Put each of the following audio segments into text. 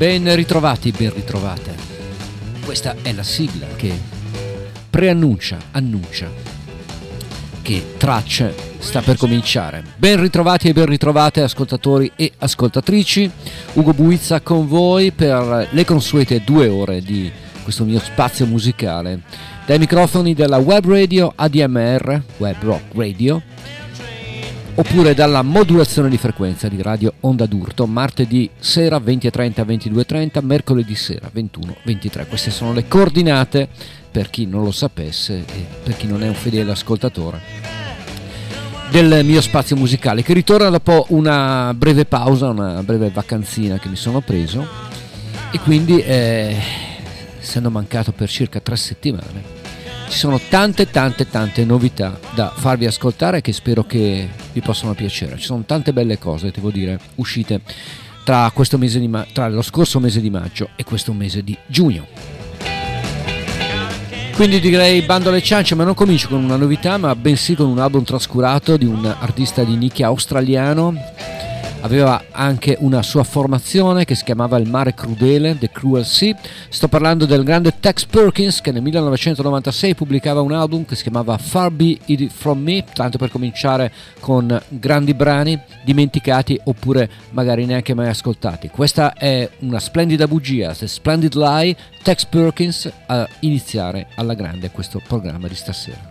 Ben ritrovati, ben ritrovate. Questa è la sigla che preannuncia, annuncia che Tracce sta per cominciare. Ben ritrovati e ben ritrovate ascoltatori e ascoltatrici. Ugo Buizza con voi per le consuete due ore di questo mio spazio musicale. Dai microfoni della web radio ADMR, Web Rock Radio, oppure dalla modulazione di frequenza di Radio Onda d'Urto, martedì sera 20.30 22.30, mercoledì sera 21.23. Queste sono le coordinate per chi non lo sapesse e per chi non è un fedele ascoltatore del mio spazio musicale che ritorna dopo una breve pausa, una breve vacanzina che mi sono preso e quindi eh, essendo mancato per circa tre settimane ci sono tante tante tante novità da farvi ascoltare che spero che vi possano piacere. Ci sono tante belle cose, devo dire, uscite tra, ma- tra lo scorso mese di maggio e questo mese di giugno. Quindi direi bando alle ciance, ma non comincio con una novità, ma bensì con un album trascurato di un artista di nicchia australiano aveva anche una sua formazione che si chiamava Il mare crudele, The Cruel Sea. Sto parlando del grande Tex Perkins che nel 1996 pubblicava un album che si chiamava Far Be It From Me, tanto per cominciare con grandi brani dimenticati oppure magari neanche mai ascoltati. Questa è una splendida bugia, The Splendid Lie, Tex Perkins a iniziare alla grande questo programma di stasera.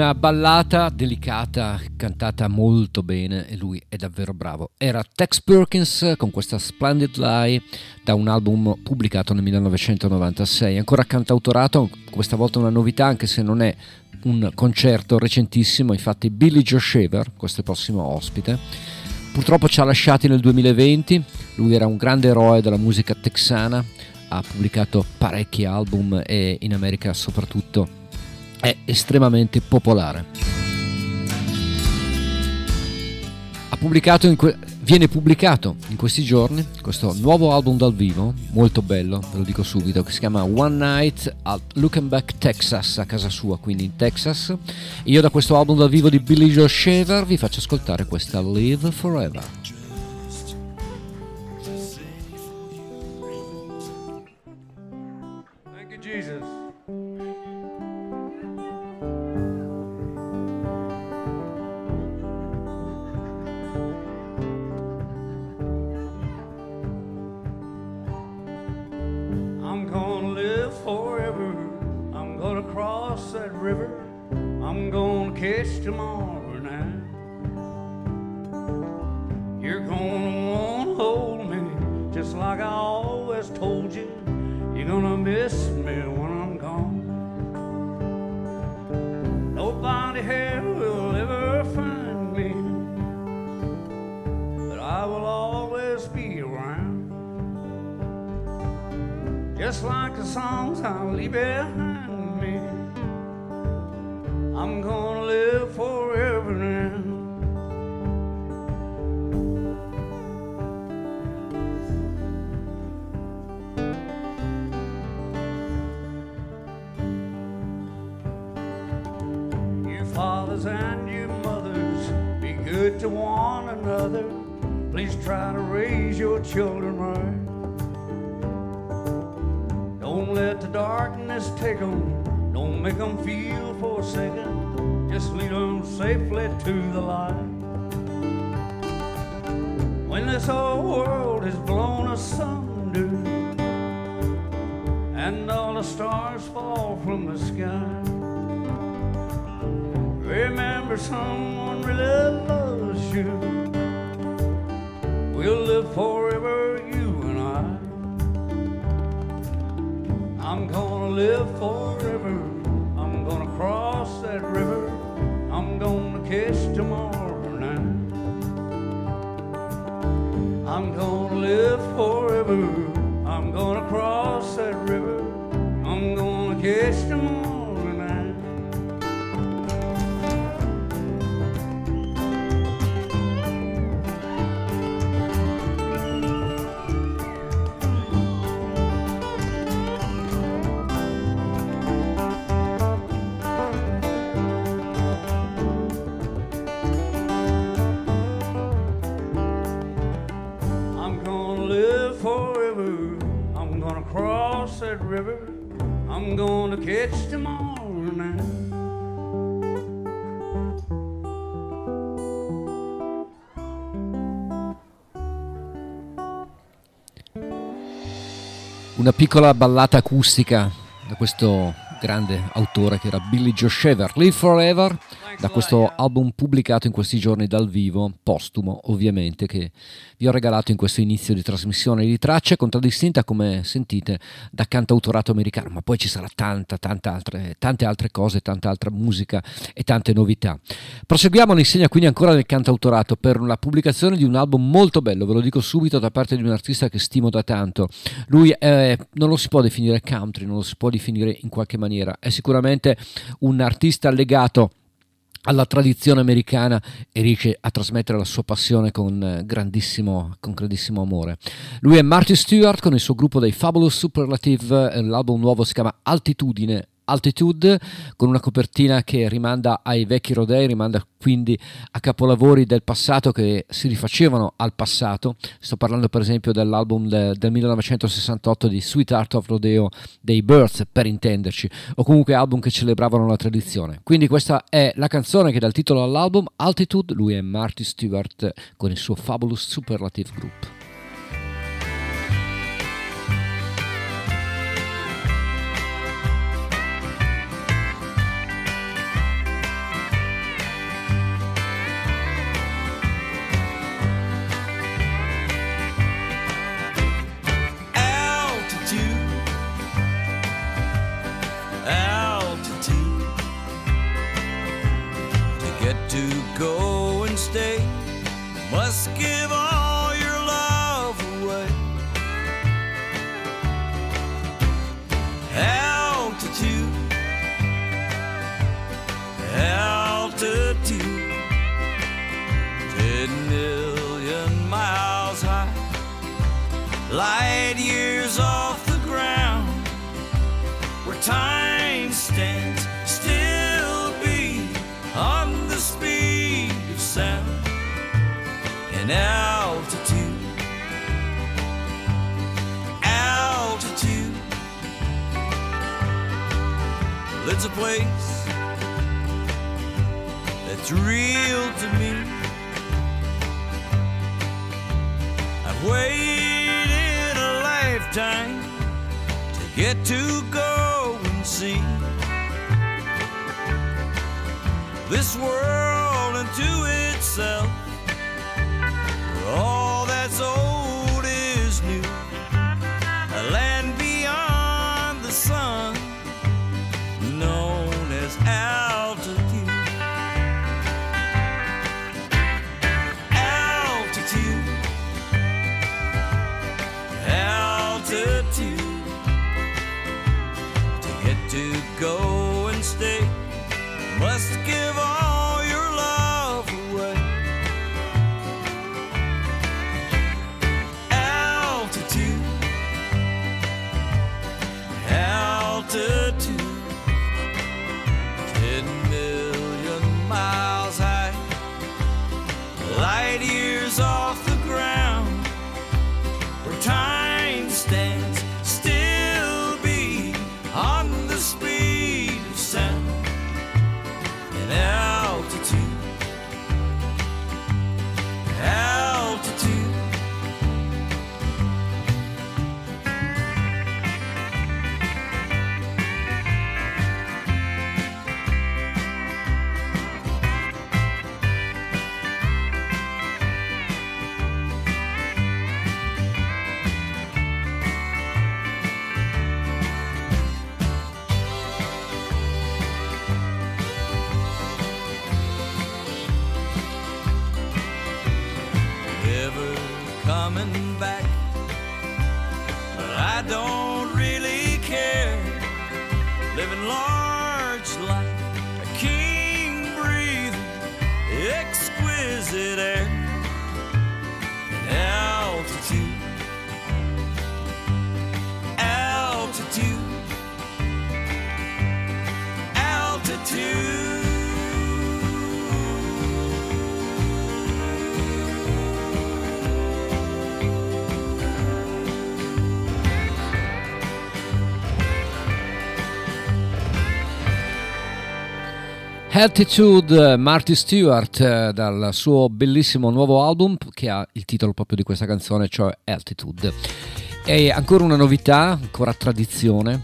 Una ballata delicata, cantata molto bene e lui è davvero bravo. Era Tex Perkins con questa Splendid Lie da un album pubblicato nel 1996, ancora cantautorato, questa volta una novità anche se non è un concerto recentissimo, infatti Billy Joe Shaver, questo è il prossimo ospite, purtroppo ci ha lasciati nel 2020, lui era un grande eroe della musica texana, ha pubblicato parecchi album e in America soprattutto è estremamente popolare. Pubblicato que- viene pubblicato in questi giorni questo nuovo album dal vivo, molto bello, ve lo dico subito, che si chiama One Night at Lukenbeck, Texas, a casa sua, quindi in Texas. Io da questo album dal vivo di Billy Joe Shaver vi faccio ascoltare questa Live Forever. miss me when I'm gone. Nobody here will ever find me, but I will always be around. Just like the songs I'll leave behind. one another. Please try to raise your children right. Don't let the darkness take them. Don't make them feel forsaken. Just lead them safely to the light. When this whole world is blown asunder and all the stars fall from the sky, remember someone really loved you. We'll live forever, you and I. I'm gonna live forever. I'm gonna cross that river. I'm gonna kiss tomorrow night. I'm gonna live forever. Una piccola ballata acustica da questo grande autore che era Billy Joe Shaver, Live Forever, da questo album pubblicato in questi giorni dal vivo, postumo ovviamente, che vi ho regalato in questo inizio di trasmissione di tracce, contraddistinta come sentite da cantautorato americano, ma poi ci sarà tanta, tanta altre, tante altre cose, tanta altra musica e tante novità. Proseguiamo all'insegna quindi ancora del cantautorato per la pubblicazione di un album molto bello, ve lo dico subito, da parte di un artista che stimo da tanto. Lui eh, non lo si può definire country, non lo si può definire in qualche maniera, è sicuramente un artista legato alla tradizione americana e riesce a trasmettere la sua passione con eh, grandissimo, con grandissimo amore. Lui è Marty Stewart con il suo gruppo dei Fabulous Superlative, eh, l'album nuovo si chiama Altitudine Altitude con una copertina che rimanda ai vecchi rodei, rimanda quindi a capolavori del passato che si rifacevano al passato. Sto parlando per esempio dell'album de, del 1968 di Sweet Art of Rodeo dei Birds, per intenderci, o comunque album che celebravano la tradizione. Quindi questa è la canzone che dà il titolo all'album Altitude, lui è Marty Stewart con il suo Fabulous Superlative Group. Must give all place that's real to me. I've waited a lifetime to get to go and see this world into itself. All that's old Altitude, Marty Stewart eh, dal suo bellissimo nuovo album che ha il titolo proprio di questa canzone, cioè Altitude. E ancora una novità, ancora tradizione,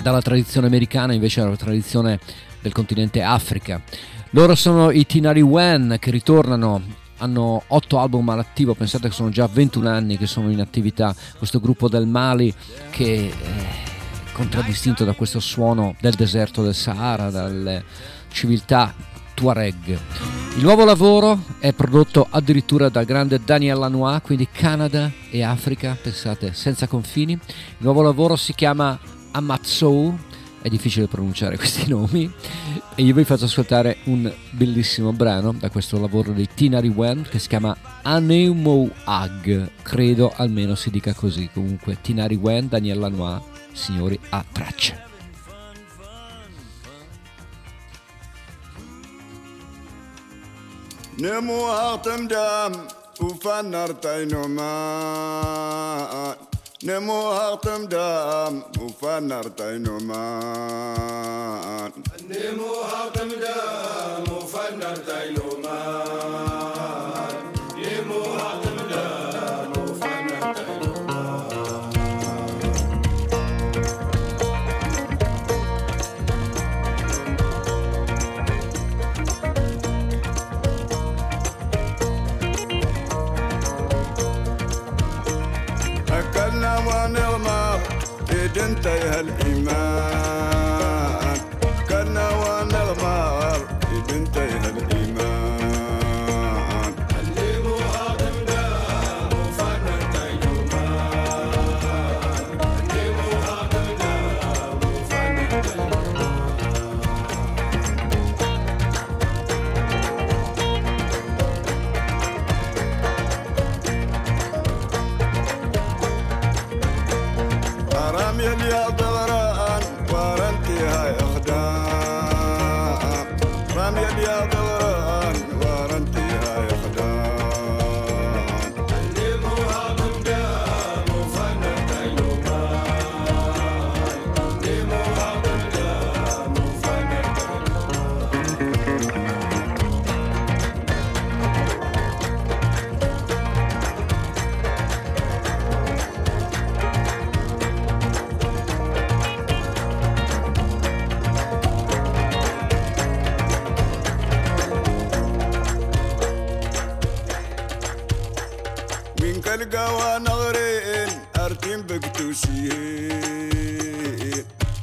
dalla tradizione americana invece alla tradizione del continente Africa. Loro sono i Tinari Wen che ritornano, hanno 8 album all'attivo, pensate che sono già 21 anni che sono in attività, questo gruppo del Mali che è contraddistinto da questo suono del deserto del Sahara, dalle civiltà Tuareg. Il nuovo lavoro è prodotto addirittura dal grande Daniel Lanois, quindi Canada e Africa, pensate, senza confini. Il nuovo lavoro si chiama Amatsou, è difficile pronunciare questi nomi, e io vi faccio ascoltare un bellissimo brano da questo lavoro dei Tinari Wen che si chiama Aneumou Ag, credo almeno si dica così. Comunque, Tinari Wen, Daniel Lanois, signori, a traccia. نمو نموها طمدام وفنر تينو ماء نموها طمدام وفنر تينو ماء نموها طمدام وفنر تينو نمو هاتم تايه الإيمان. أرتين بكتوسيه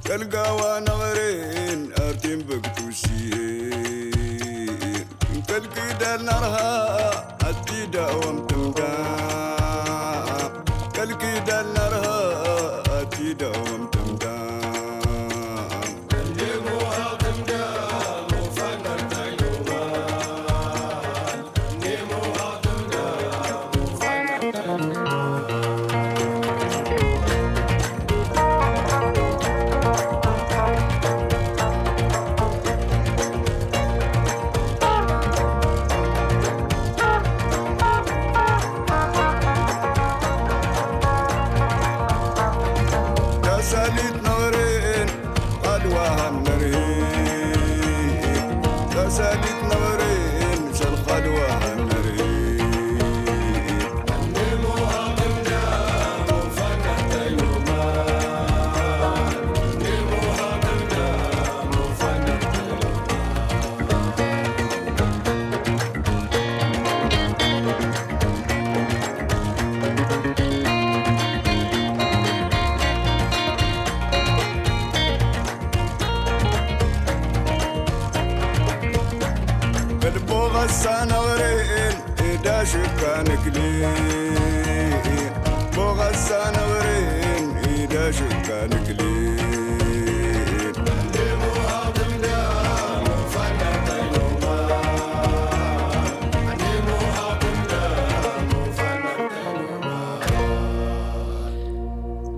كالقوا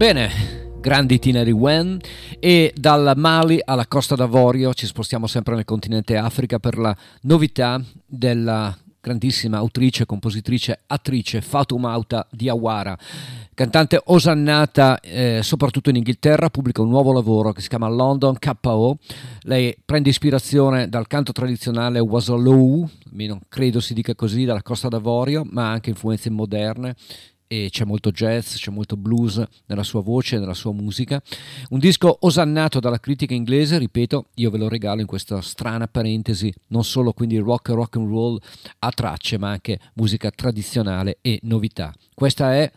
Bene, grandi Tineri Wen e dal Mali alla Costa d'Avorio ci spostiamo sempre nel continente Africa per la novità della grandissima autrice, compositrice, attrice Fatoumata Diawara. Cantante osannata eh, soprattutto in Inghilterra, pubblica un nuovo lavoro che si chiama London KO. Lei prende ispirazione dal canto tradizionale Wasalou, non credo si dica così, dalla Costa d'Avorio, ma anche influenze moderne e c'è molto jazz, c'è molto blues nella sua voce, nella sua musica. Un disco osannato dalla critica inglese, ripeto, io ve lo regalo in questa strana parentesi, non solo quindi rock e rock and roll a tracce, ma anche musica tradizionale e novità. Questa è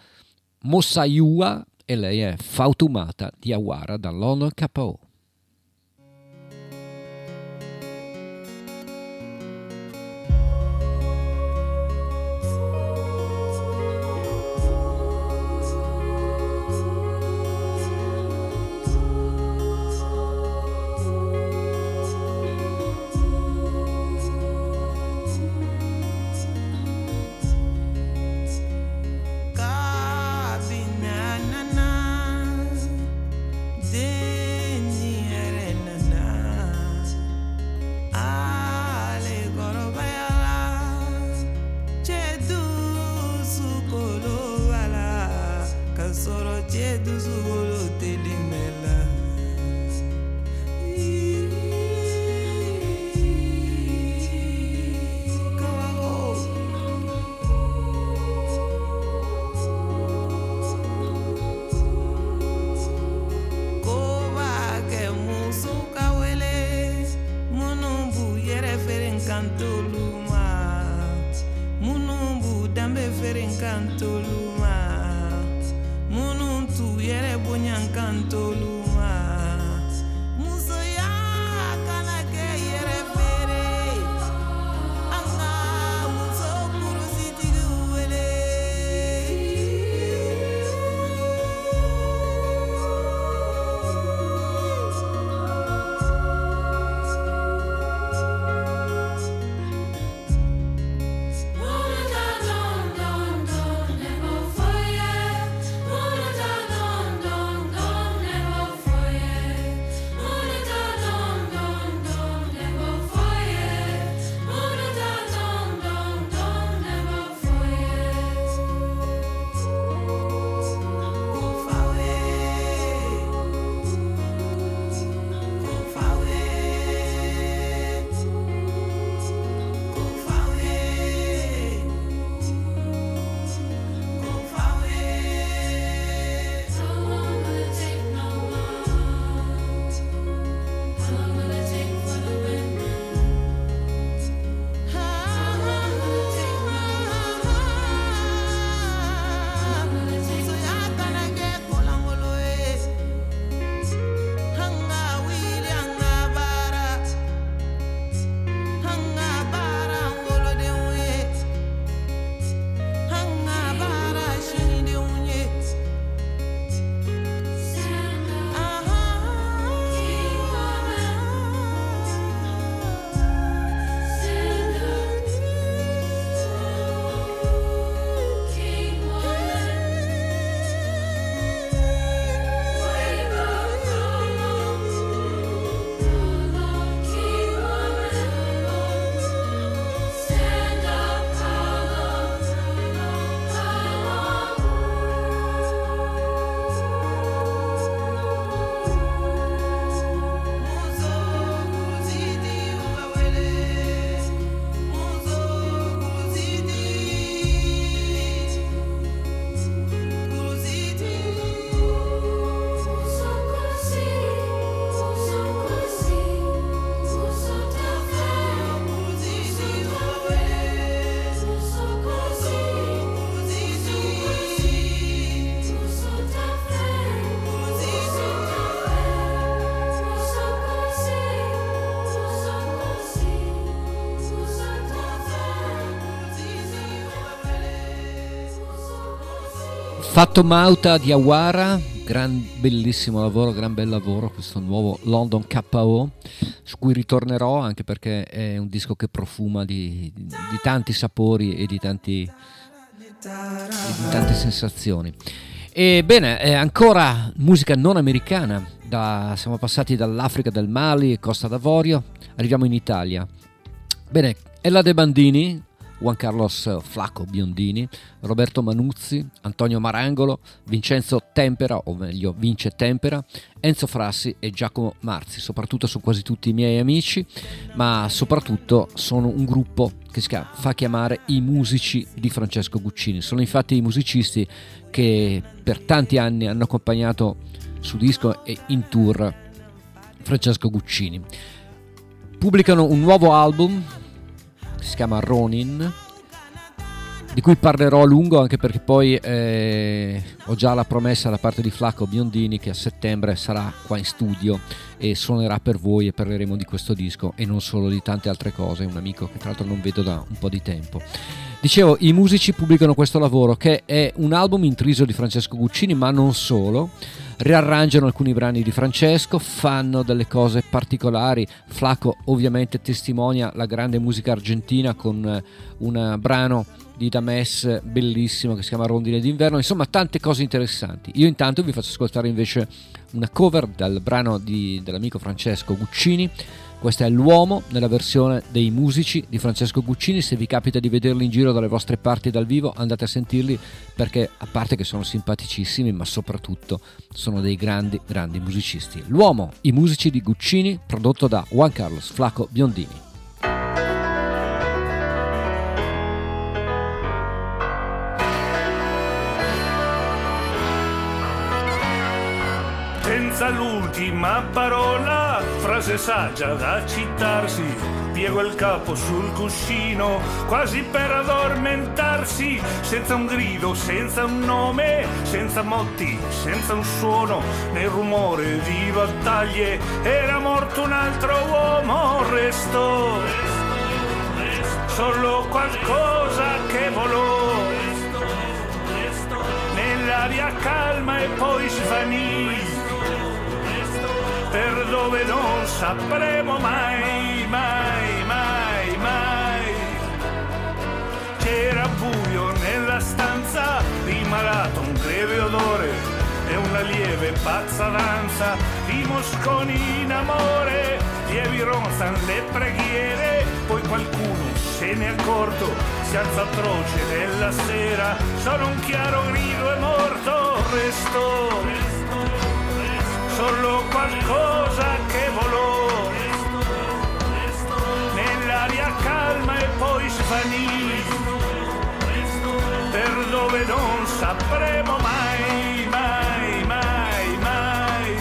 Mossaiua e lei è Fautumata di Awara da London KO. Fatto Mauta di Awara, gran bellissimo lavoro, gran bel lavoro, questo nuovo London KO, su cui ritornerò anche perché è un disco che profuma di, di- di tanti sapori e di, tanti, e di tante sensazioni. E bene, eh, ancora musica non americana, da- siamo passati dall'Africa, del Mali, Costa d'Avorio, arriviamo in Italia. Bene, Ella De Bandini, Juan Carlos Flacco Biondini, Roberto Manuzzi, Antonio Marangolo, Vincenzo Tempera, o meglio Vince Tempera, Enzo Frassi e Giacomo Marzi. Soprattutto sono quasi tutti i miei amici, ma soprattutto sono un gruppo che si fa chiamare i musici di Francesco Guccini. Sono infatti i musicisti che per tanti anni hanno accompagnato su disco e in tour Francesco Guccini. Pubblicano un nuovo album si chiama Ronin di cui parlerò a lungo anche perché poi eh, ho già la promessa da parte di Flacco Biondini che a settembre sarà qua in studio e suonerà per voi e parleremo di questo disco e non solo di tante altre cose, un amico che tra l'altro non vedo da un po' di tempo. Dicevo, i musici pubblicano questo lavoro che è un album intriso di Francesco Guccini, ma non solo. Riarrangiano alcuni brani di Francesco, fanno delle cose particolari. Flaco ovviamente testimonia la grande musica argentina con eh, un brano di Dames bellissimo che si chiama Rondine d'inverno, insomma tante cose interessanti. Io intanto vi faccio ascoltare invece una cover dal brano di- dell'amico Francesco Guccini. Questa è L'uomo nella versione dei musici di Francesco Guccini. Se vi capita di vederli in giro dalle vostre parti dal vivo, andate a sentirli perché, a parte che sono simpaticissimi, ma soprattutto sono dei grandi, grandi musicisti. L'uomo, i musici di Guccini, prodotto da Juan Carlos Flaco Biondini. Senza l'ultima parola, frase saggia da citarsi, piego il capo sul cuscino, quasi per addormentarsi, senza un grido, senza un nome, senza motti, senza un suono, nel rumore di battaglie, era morto un altro uomo, restò solo qualcosa che volò. Nell'aria calma e poi svanì per dove non sapremo mai, mai, mai, mai. C'era buio nella stanza, rimalato un breve odore e una lieve pazza danza di mosconi in amore, lievi ronzan le preghiere, poi qualcuno se ne è accorto, si alza atroce della sera, solo un chiaro grido è morto, restò solo qualcosa che volò nell'aria calma e poi svanì. Per dove non sapremo mai, mai, mai, mai.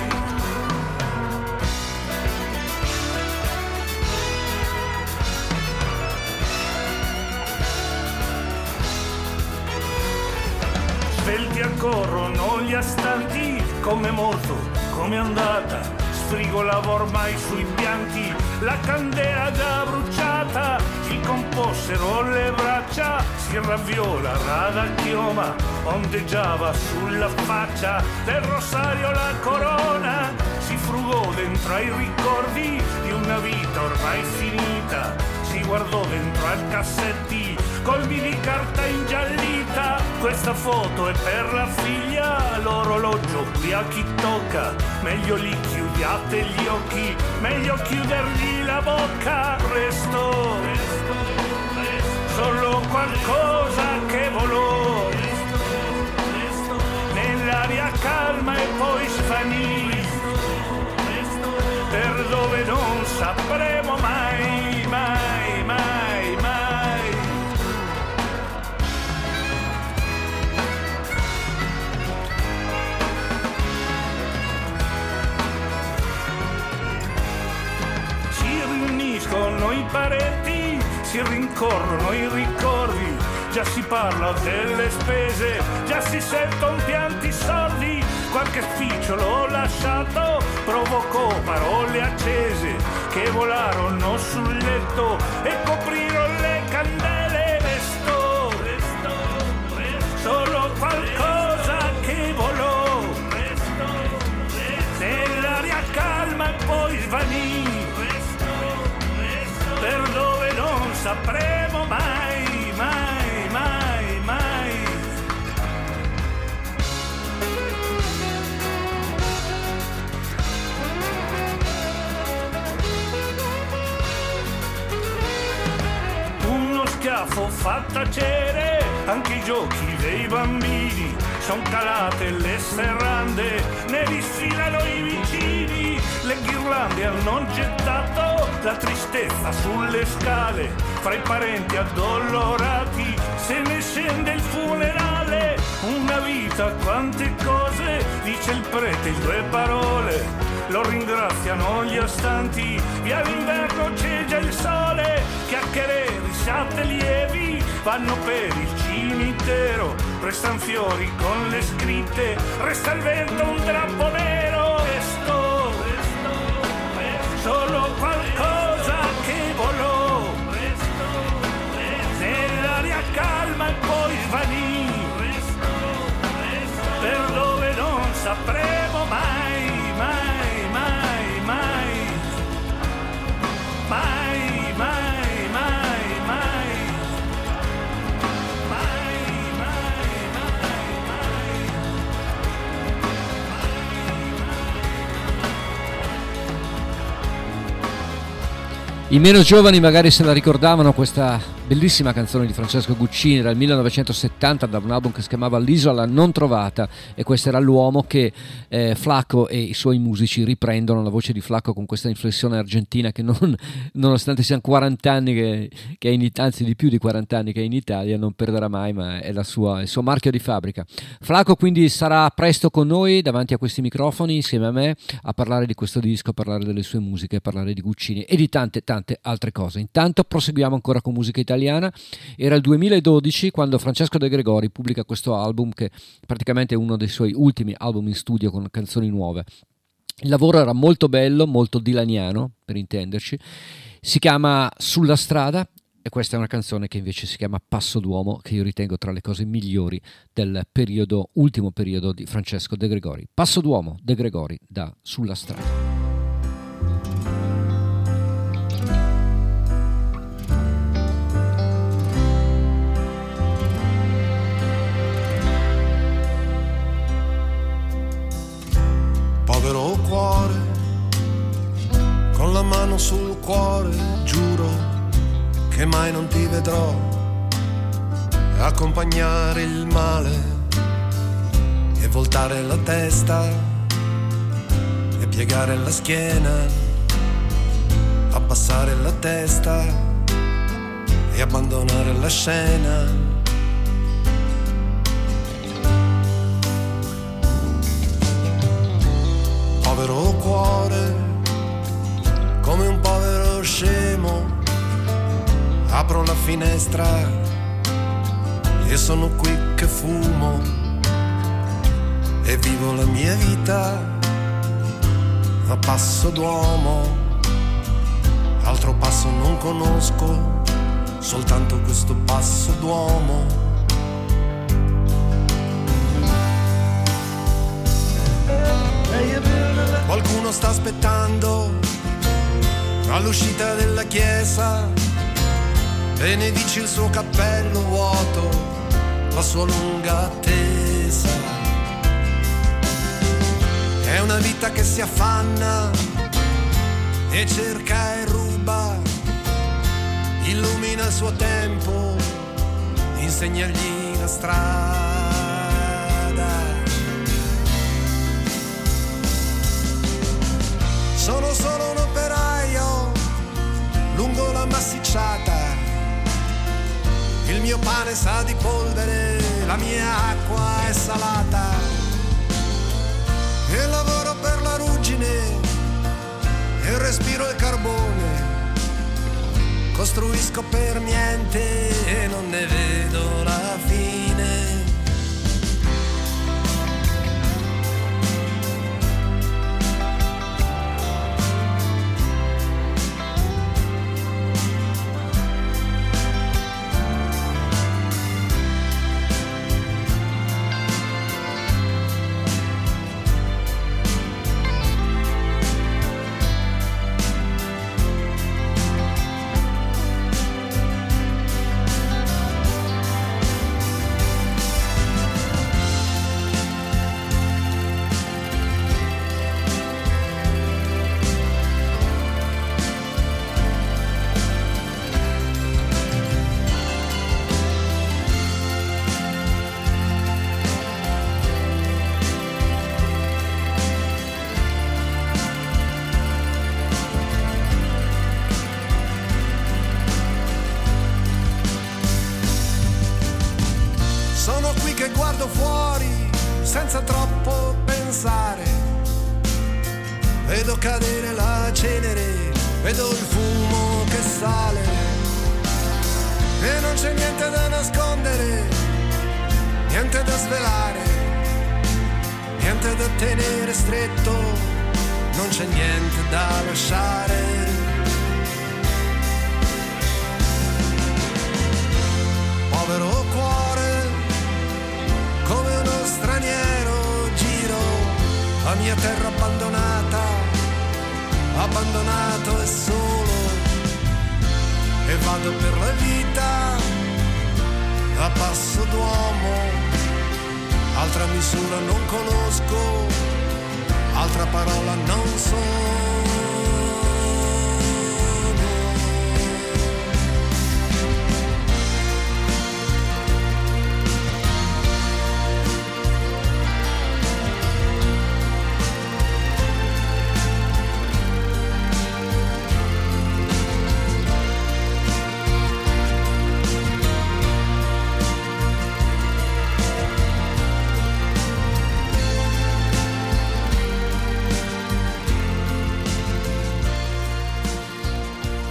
Svelti accorrono gli astanti, come morto, come andata. Sfrigola ormai sui pianti, la candela già bruciata. Gli compossero le braccia, si ravviola rada chioma, ondeggiava sulla faccia del rosario la corona. Si frugò dentro ai ricordi di una vita ormai finita. Si guardò dentro ai cassetti, colmi di carta ingiallita. Questa foto è per la figlia, l'orologio qui a chi tocca. Meglio lì chiudiate gli occhi, meglio chiudergli la bocca. Resto, solo qualcosa che volò nell'aria calma e poi svanì per dove non sapremo mai, pareti si rincorrono i ricordi, già si parla delle spese, già si sentono pianti soldi, qualche spicciolo lasciato provocò parole accese che volarono sul letto e coprirono le candele, resto, resto, resto. Solo qualcosa che volò, nell'aria calma e poi svanì. sapremo mai, mai, mai, mai. Uno schiaffo fa tacere anche i giochi dei bambini. Son calate le serrande, ne disfilano i vicini le ghirlande hanno gettato la tristezza sulle scale. Fra i parenti addolorati se ne scende il funerale. Una vita, quante cose, dice il prete in due parole lo ringraziano gli astanti, via l'inverno c'è già il sole, chiacchiere, risate lievi, vanno per il cimitero, restan fiori con le scritte, resta il vento un drappo nero, I meno giovani magari se la ricordavano questa bellissima canzone di Francesco Guccini il 1970 da un album che si chiamava L'isola non trovata e questo era l'uomo che eh, Flacco e i suoi musici riprendono la voce di Flacco con questa inflessione argentina che non, nonostante siano 40 anni che, che è in anzi di più di 40 anni che è in Italia non perderà mai ma è sua, il suo marchio di fabbrica. Flacco quindi sarà presto con noi davanti a questi microfoni insieme a me a parlare di questo disco, a parlare delle sue musiche, a parlare di Guccini e di tante tante altre cose. Intanto proseguiamo ancora con musica italiana. Era il 2012 quando Francesco De Gregori pubblica questo album che praticamente è uno dei suoi ultimi album in studio con canzoni nuove. Il lavoro era molto bello, molto dilaniano, per intenderci. Si chiama Sulla strada e questa è una canzone che invece si chiama Passo d'uomo, che io ritengo tra le cose migliori del periodo, ultimo periodo di Francesco De Gregori. Passo d'uomo, De Gregori, da Sulla strada. Cuore, con la mano sul cuore, giuro che mai non ti vedrò accompagnare il male e voltare la testa e piegare la schiena, abbassare la testa e abbandonare la scena. Povero cuore, come un povero scemo, apro la finestra e sono qui che fumo e vivo la mia vita a passo d'uomo, altro passo non conosco, soltanto questo passo d'uomo. Qualcuno sta aspettando all'uscita della chiesa, benedici il suo cappello vuoto, la sua lunga attesa. È una vita che si affanna e cerca e ruba, illumina il suo tempo, insegnagli la strada. Sono solo un operaio lungo la massicciata. Il mio pane sa di polvere, la mia acqua è salata. E lavoro per la ruggine e respiro il carbone. Costruisco per niente e non ne vedo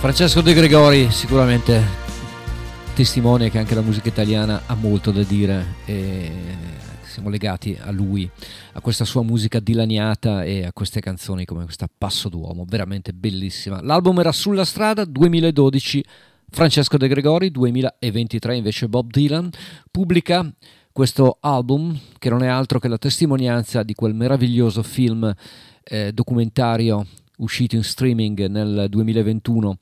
Francesco De Gregori sicuramente testimone che anche la musica italiana ha molto da dire e siamo legati a lui, a questa sua musica dilaniata e a queste canzoni come questa Passo d'Uomo, veramente bellissima. L'album era Sulla strada 2012, Francesco De Gregori 2023 invece Bob Dylan pubblica questo album che non è altro che la testimonianza di quel meraviglioso film eh, documentario uscito in streaming nel 2021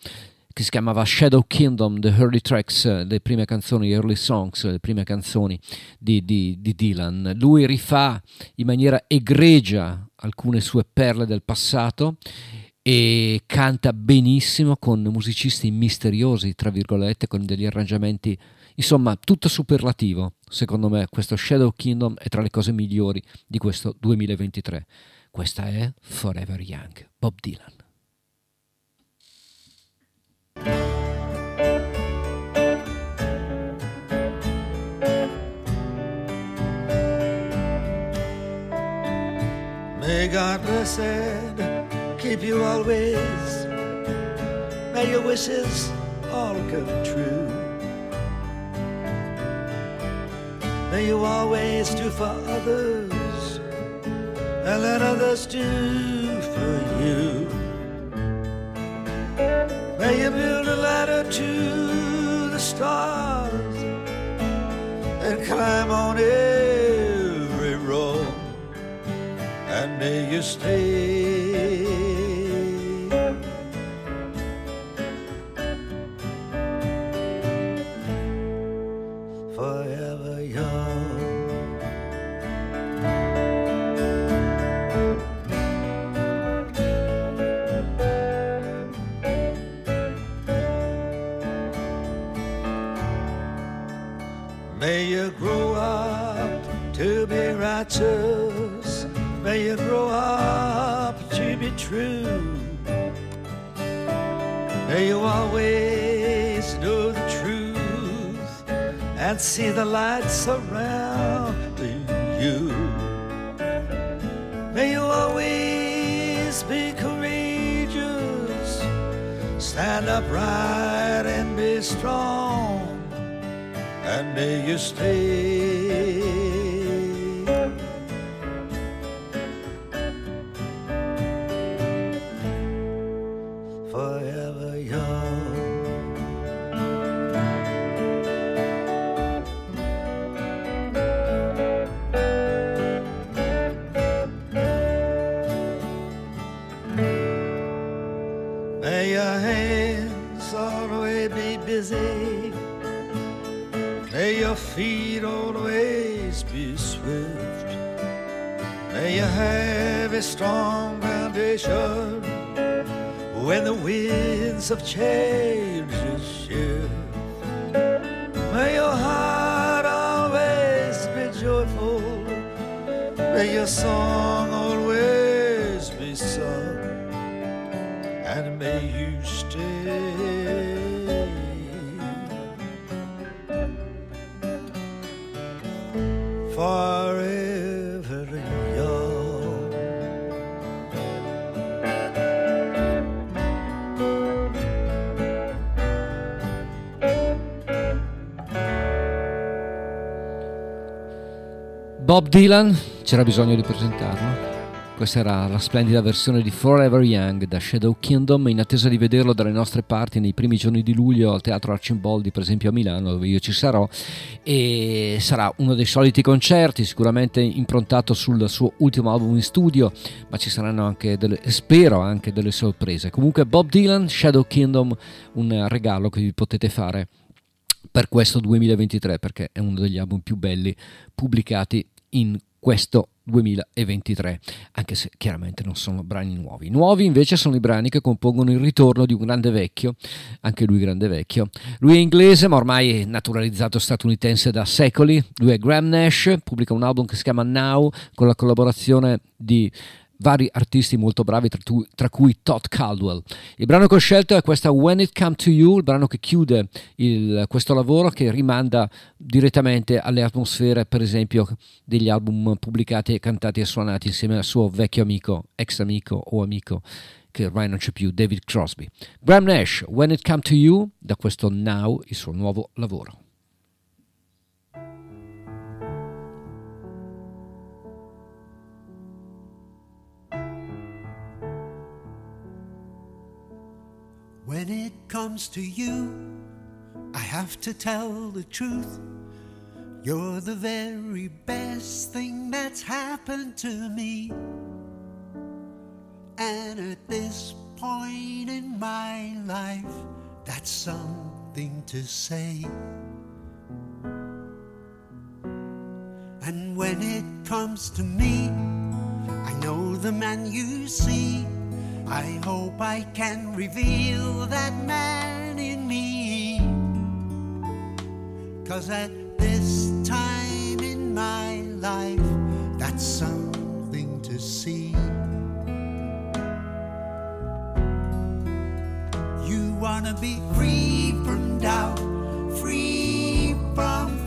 che si chiamava Shadow Kingdom, The Early Tracks, le prime canzoni, Early Songs, le prime canzoni di, di, di Dylan. Lui rifà in maniera egregia alcune sue perle del passato e canta benissimo con musicisti misteriosi, tra virgolette, con degli arrangiamenti, insomma, tutto superlativo. Secondo me questo Shadow Kingdom è tra le cose migliori di questo 2023. Questa è Forever Young, Bob Dylan. May God bless and keep you always. May your wishes all come true. May you always do for others and let others do for you. May you build a ladder to the stars and climb on every road and may you stay. May you grow up to be true. May you always know the truth and see the light surrounding you. May you always be courageous, stand upright and be strong and may you stay. A strong foundation. When the winds of change Bob Dylan, c'era bisogno di presentarlo. Questa era la splendida versione di Forever Young da Shadow Kingdom, in attesa di vederlo dalle nostre parti nei primi giorni di luglio al Teatro Arcimboldi, per esempio a Milano, dove io ci sarò, e sarà uno dei soliti concerti, sicuramente improntato sul suo ultimo album in studio, ma ci saranno anche delle, spero anche delle sorprese. Comunque Bob Dylan, Shadow Kingdom, un regalo che vi potete fare per questo 2023 perché è uno degli album più belli pubblicati in questo 2023, anche se chiaramente non sono brani nuovi. Nuovi invece sono i brani che compongono il ritorno di un grande vecchio, anche lui grande vecchio. Lui è inglese ma ormai naturalizzato statunitense da secoli, lui è Graham Nash, pubblica un album che si chiama Now con la collaborazione di vari artisti molto bravi, tra, tu, tra, cui Todd Caldwell. Il brano che ho scelto è questa When It Come to You, il brano che chiude il, questo lavoro, che rimanda direttamente alle atmosfere, per esempio, degli album pubblicati cantati e suonati insieme al suo vecchio amico, ex amico o amico che ormai non c'è più, David Crosby. Graham Nash, When It Come to You, da questo Now, il suo nuovo lavoro. When it comes to you, I have to tell the truth. You're the very best thing that's happened to me. And at this point in my life, that's something to say. And when it comes to me, I know the man you see. I hope I can reveal that man in me. Cause at this time in my life, that's something to see. You wanna be free from doubt, free from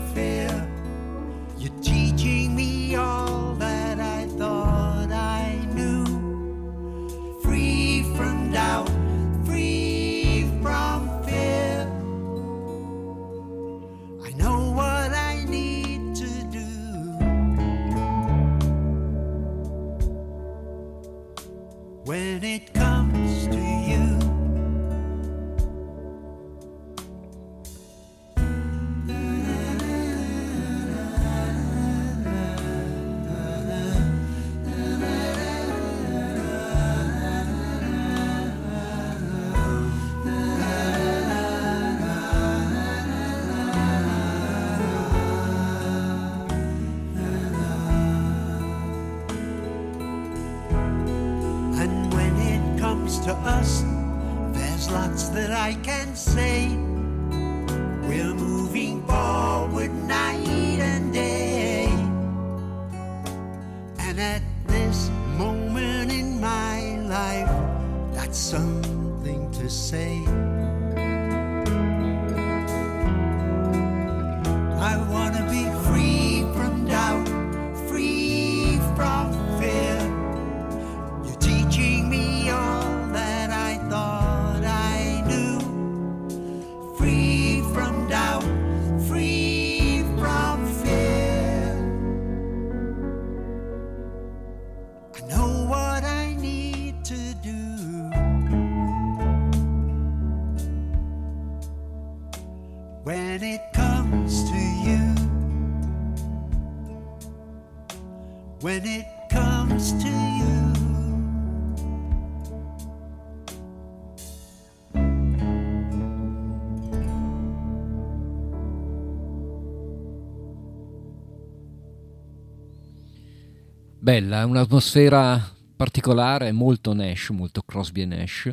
Bella, è un'atmosfera particolare, molto Nash, molto Crosby e Nash.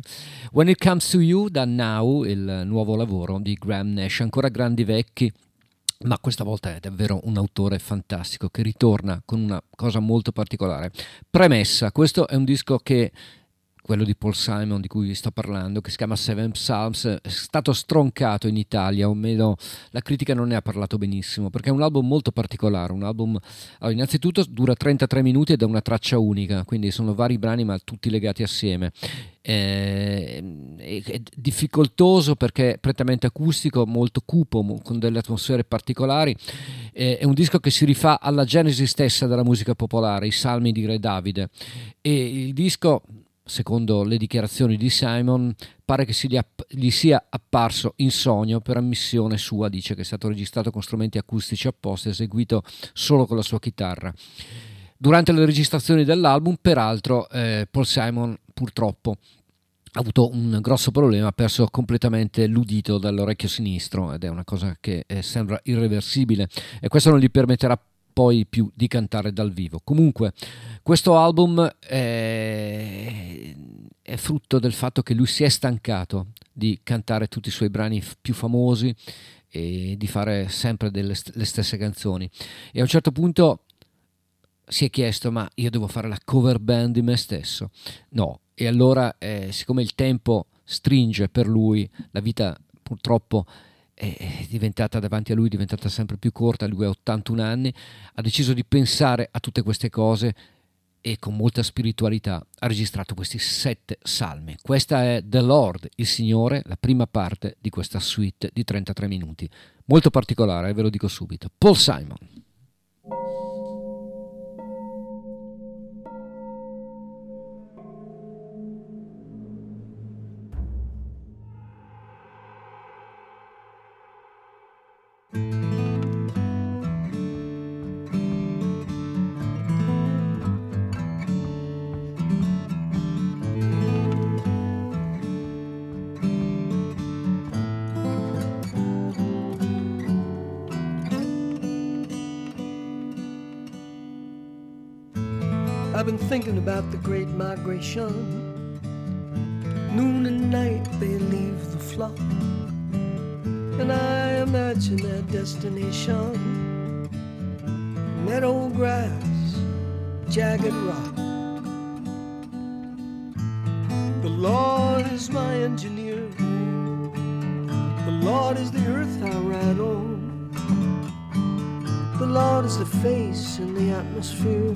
When It Comes to You, da Now, il nuovo lavoro di Graham Nash, ancora grandi vecchi, ma questa volta è davvero un autore fantastico che ritorna con una cosa molto particolare. Premessa, questo è un disco che quello di Paul Simon di cui vi sto parlando, che si chiama Seven Psalms, è stato stroncato in Italia, o meno la critica non ne ha parlato benissimo, perché è un album molto particolare, un album, allora, innanzitutto dura 33 minuti ed è una traccia unica, quindi sono vari brani ma tutti legati assieme. Eh, è, è difficoltoso perché è prettamente acustico, molto cupo, con delle atmosfere particolari. È un disco che si rifà alla genesi stessa della musica popolare, i salmi di Re Davide. E il disco secondo le dichiarazioni di Simon, pare che gli, sia apparso in sogno per ammissione sua, dice che è stato registrato con strumenti acustici apposta, eseguito solo con la sua chitarra. Durante le registrazioni dell'album, peraltro, eh, Paul Simon purtroppo ha avuto un grosso problema, ha perso completamente l'udito dall'orecchio sinistro ed è una cosa che eh, sembra irreversibile e questo non gli permetterà poi più di cantare dal vivo. Comunque, questo album è, è, frutto del fatto che lui si è stancato di cantare tutti i suoi brani più famosi e di fare sempre delle, le stesse canzoni. E a un certo punto si è chiesto: ma io devo fare la cover band di me stesso? No. E allora, eh, siccome il tempo stringe per lui, la vita purtroppo è diventata davanti a lui, è diventata sempre più corta, lui ha 81 anni, ha deciso di pensare a tutte queste cose e con molta spiritualità ha registrato questi sette salmi. Questa è The Lord, il Signore, la prima parte di questa suite di 33 minuti. Molto particolare, ve lo dico subito. Paul Simon. I've been thinking about the great migration. Noon and night they leave the flock. And I imagine their destination. Meadow grass, jagged rock. The Lord is my engineer. The Lord is the earth I ride on. The Lord is the face in the atmosphere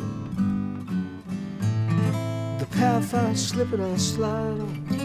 The path I slip and I slide on.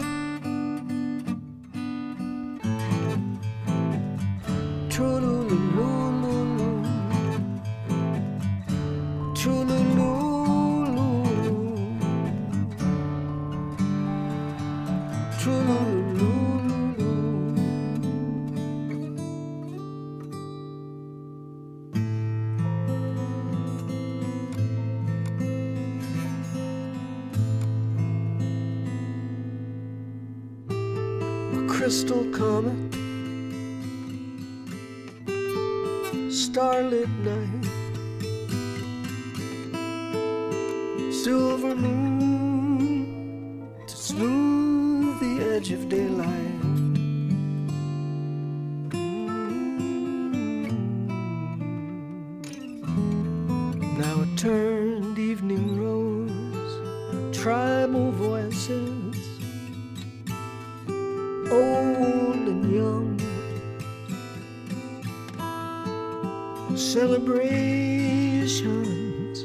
Celebrations,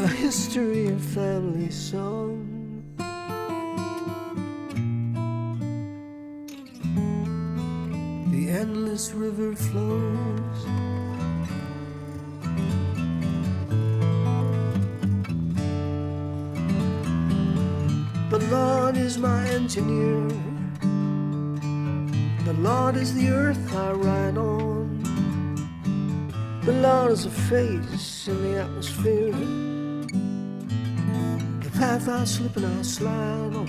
a history of family song. The endless river flows. The Lord is my engineer. The Lord is the earth I ride on. The Lord is a face in the atmosphere. The path I slip and I slide on.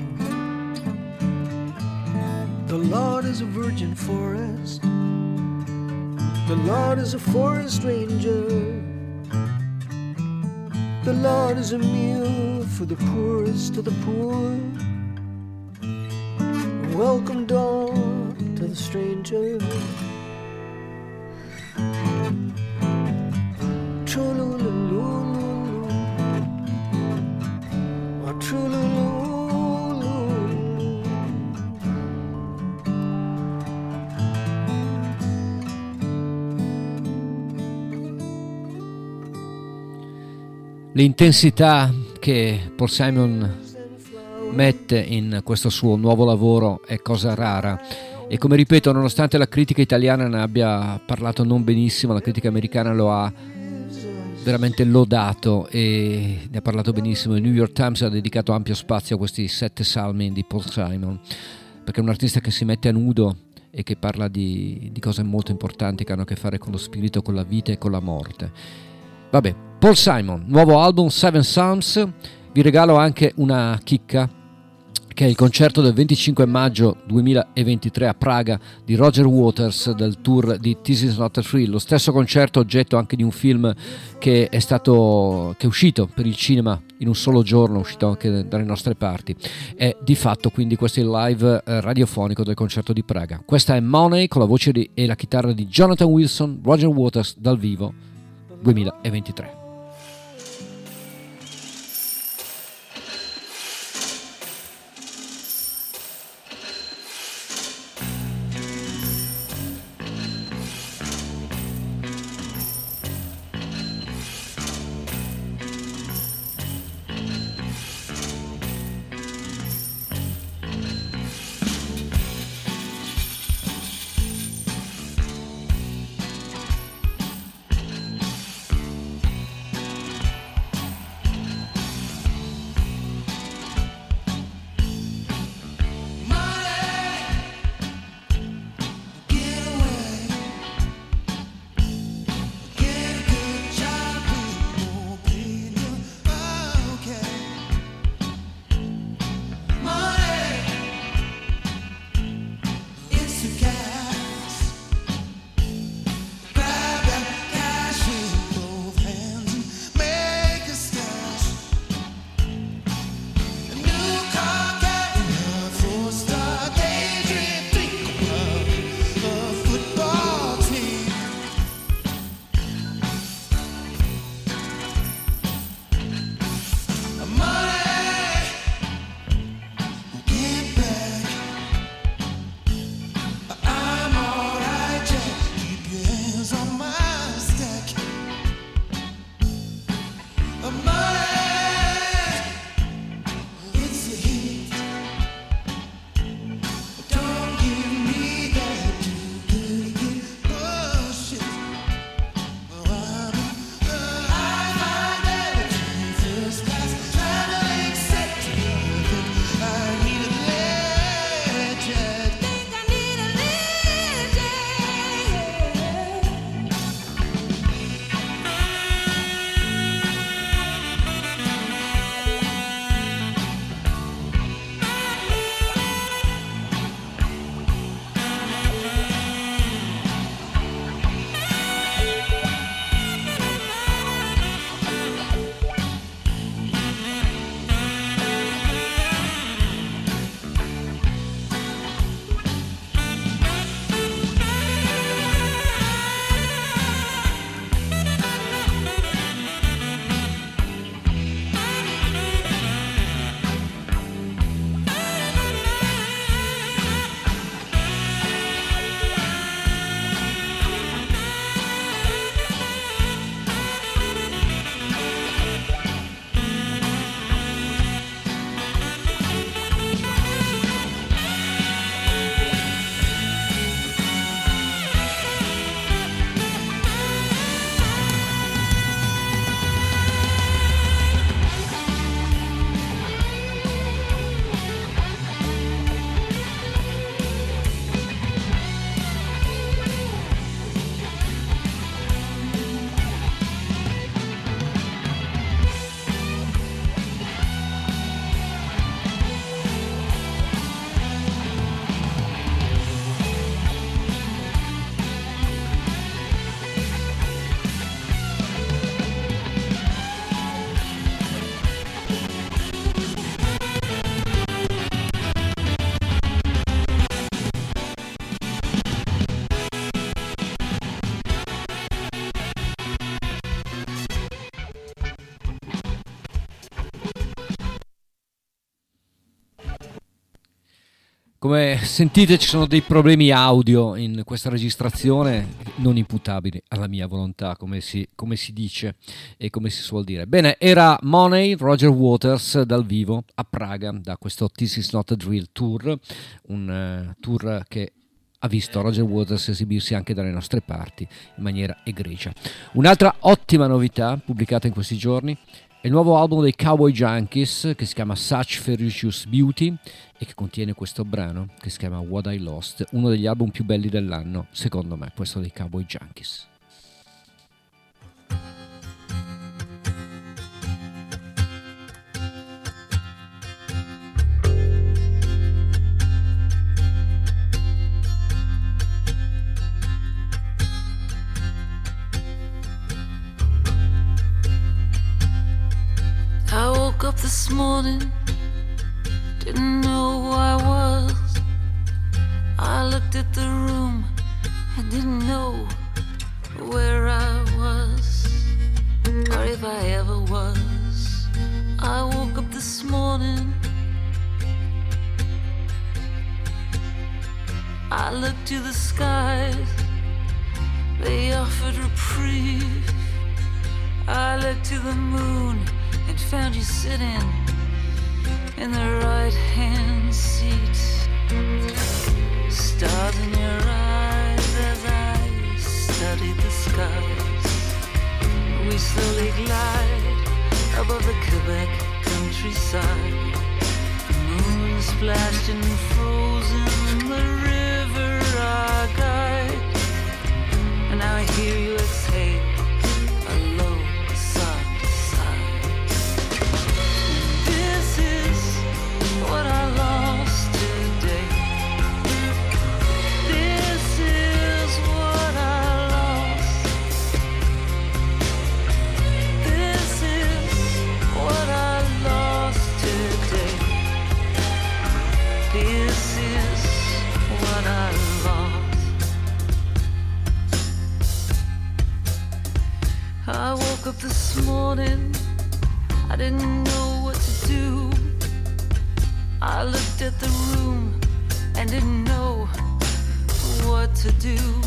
The Lord is a virgin forest. The Lord is a forest ranger. The Lord is a meal for the poorest of the poor. Welcome door to the stranger. L'intensità che Paul Simon mette in questo suo nuovo lavoro è cosa rara e come ripeto, nonostante la critica italiana ne abbia parlato non benissimo, la critica americana lo ha veramente lodato e ne ha parlato benissimo. Il New York Times ha dedicato ampio spazio a questi sette salmi di Paul Simon, perché è un artista che si mette a nudo e che parla di, di cose molto importanti che hanno a che fare con lo spirito, con la vita e con la morte. Vabbè, Paul Simon, nuovo album Seven Psalms, vi regalo anche una chicca che è il concerto del 25 maggio 2023 a Praga di Roger Waters del tour di This Is Not a Thrill, lo stesso concerto oggetto anche di un film che è stato che è uscito per il cinema in un solo giorno, uscito anche dalle nostre parti. E di fatto quindi questo è il live eh, radiofonico del concerto di Praga. Questa è Money con la voce di, e la chitarra di Jonathan Wilson, Roger Waters dal vivo 2023. Come sentite ci sono dei problemi audio in questa registrazione non imputabili alla mia volontà, come si, come si dice e come si suol dire. Bene, era Money, Roger Waters dal vivo a Praga da questo This Is Not a Drill Tour, un eh, tour che ha visto Roger Waters esibirsi anche dalle nostre parti in maniera egregia. Un'altra ottima novità pubblicata in questi giorni il nuovo album dei Cowboy Junkies che si chiama Such Ferocious Beauty e che contiene questo brano che si chiama What I Lost, uno degli album più belli dell'anno, secondo me, questo dei Cowboy Junkies. Woke up this morning, didn't know who I was. I looked at the room, I didn't know where I was, or if I ever was. I woke up this morning. I looked to the skies, they offered reprieve. I looked to the moon and found you sitting in the right hand seat. Stars in your eyes as I studied the skies. We slowly glide above the Quebec countryside. The moon splashed and frozen in the river our guide. And now I hear you morning. I didn't know what to do. I looked at the room and didn't know what to do.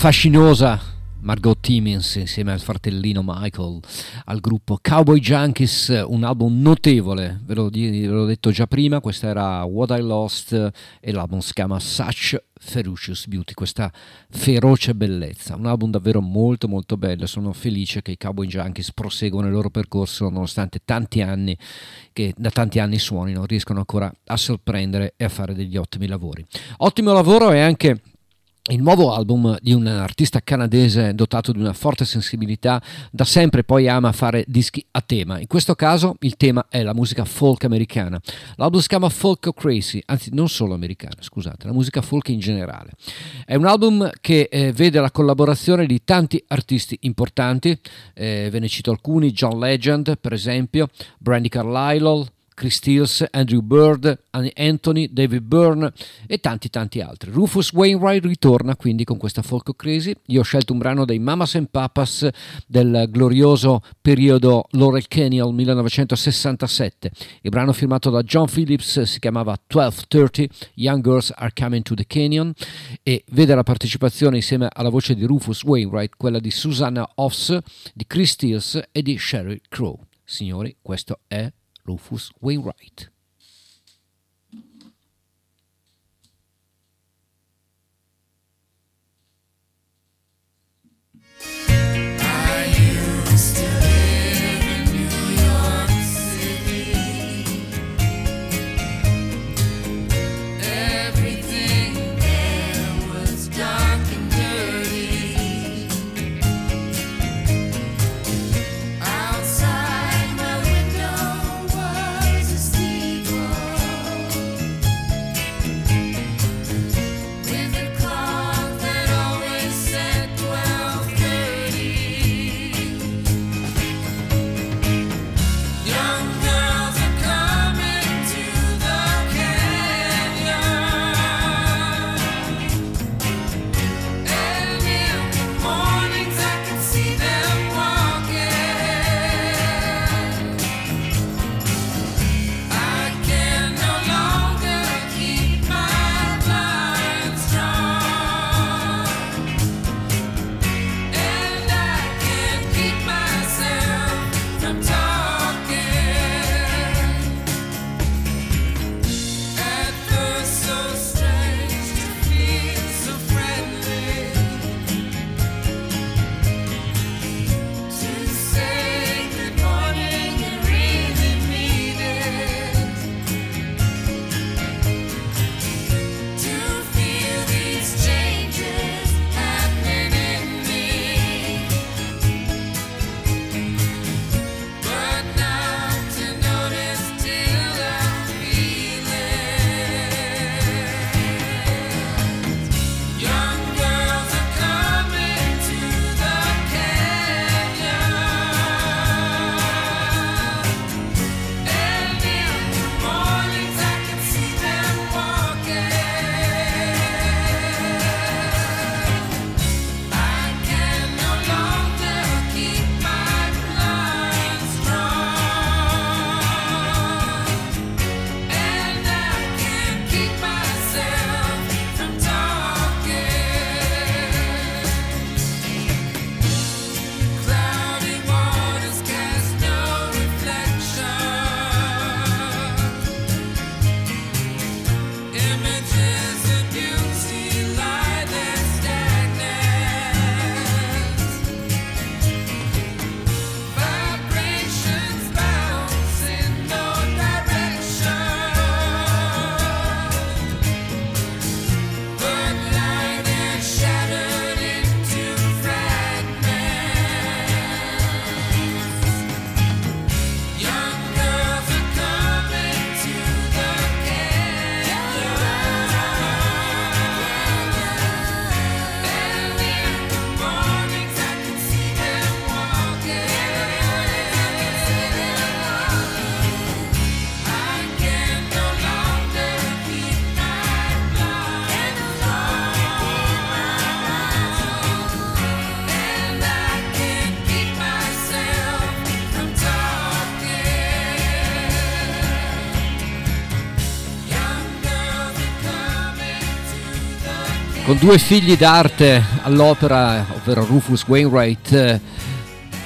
Fascinosa Margot Timmins insieme al fratellino Michael al gruppo Cowboy Junkies, un album notevole, ve l'ho, ve l'ho detto già prima, questa era What I Lost e l'album si chiama Such Ferocious Beauty, questa feroce bellezza, un album davvero molto molto bello, sono felice che i Cowboy Junkies proseguono il loro percorso nonostante tanti anni che da tanti anni suonino, riescono ancora a sorprendere e a fare degli ottimi lavori. Ottimo lavoro è anche il nuovo album di un artista canadese dotato di una forte sensibilità, da sempre poi ama fare dischi a tema. In questo caso il tema è la musica folk americana. L'album si chiama Folk Crazy, anzi non solo americana, scusate, la musica folk in generale. È un album che eh, vede la collaborazione di tanti artisti importanti, eh, ve ne cito alcuni, John Legend per esempio, Brandy Carlisle, Chris Stills, Andrew Bird, Anthony, David Byrne e tanti tanti altri. Rufus Wainwright ritorna quindi con questa folk crazy. Io ho scelto un brano dei Mamas and Papas del glorioso periodo Laurel Canyon 1967. Il brano firmato da John Phillips si chiamava 1230 Young Girls Are Coming to the Canyon e vede la partecipazione insieme alla voce di Rufus Wainwright quella di Susanna Hoffs, di Chris Stills e di Sheryl Crow. Signori, questo è Rufus Wainwright. Due figli d'arte all'opera, ovvero Rufus Wainwright,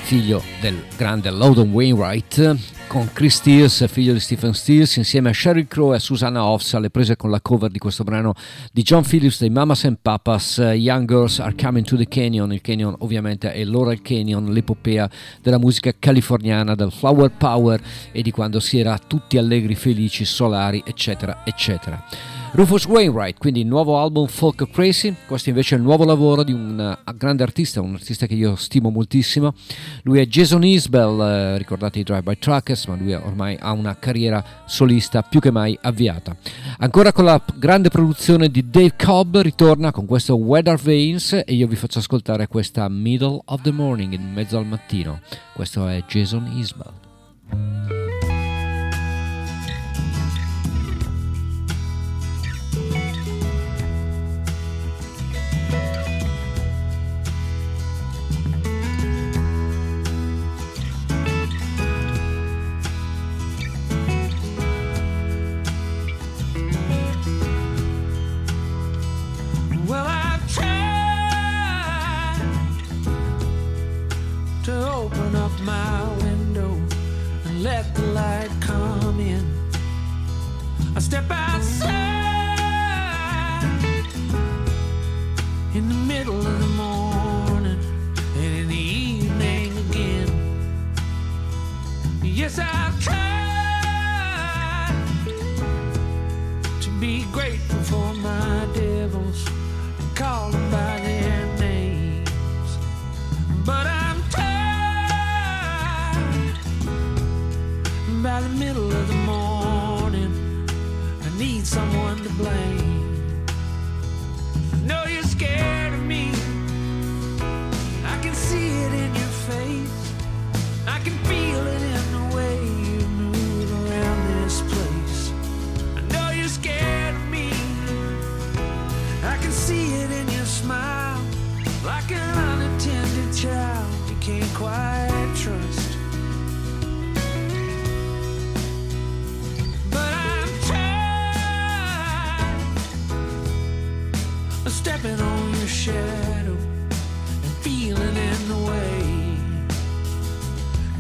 figlio del grande Loudon Wainwright, con Chris Stills, figlio di Stephen Stills, insieme a Sheryl Crow e a Susanna Hoffs alle prese con la cover di questo brano di John Phillips dei Mamas and Papas, Young Girls Are Coming to the Canyon. Il Canyon ovviamente è Laurel Canyon, l'epopea della musica californiana, del flower power e di quando si era tutti allegri, felici, solari, eccetera, eccetera. Rufus Wainwright, quindi il nuovo album Folk Crazy, questo invece è il nuovo lavoro di un eh, grande artista, un artista che io stimo moltissimo, lui è Jason Isbell, eh, ricordate i Drive By Truckers, ma lui ormai ha una carriera solista più che mai avviata. Ancora con la grande produzione di Dave Cobb ritorna con questo Weather Veins e io vi faccio ascoltare questa Middle of the Morning, in mezzo al mattino, questo è Jason Isbell. Up my window and let the light come in. I step outside in the middle of the morning and in the evening again. Yes, I've tried to be grateful for my devils and call them by their names. But I'm by the middle of the morning. I need someone to blame. I know you're scared of me. I can see it in your face. I can feel it in the way you move around this place. I know you're scared of me. I can see it in your smile, like an unattended child shadow and feeling in the way.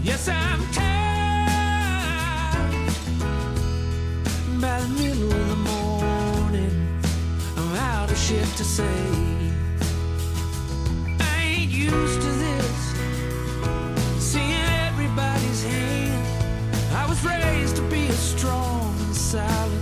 Yes, I'm tired by the middle of the morning. I'm out of shit to say. I ain't used to this, seeing everybody's hand. I was raised to be a strong and silent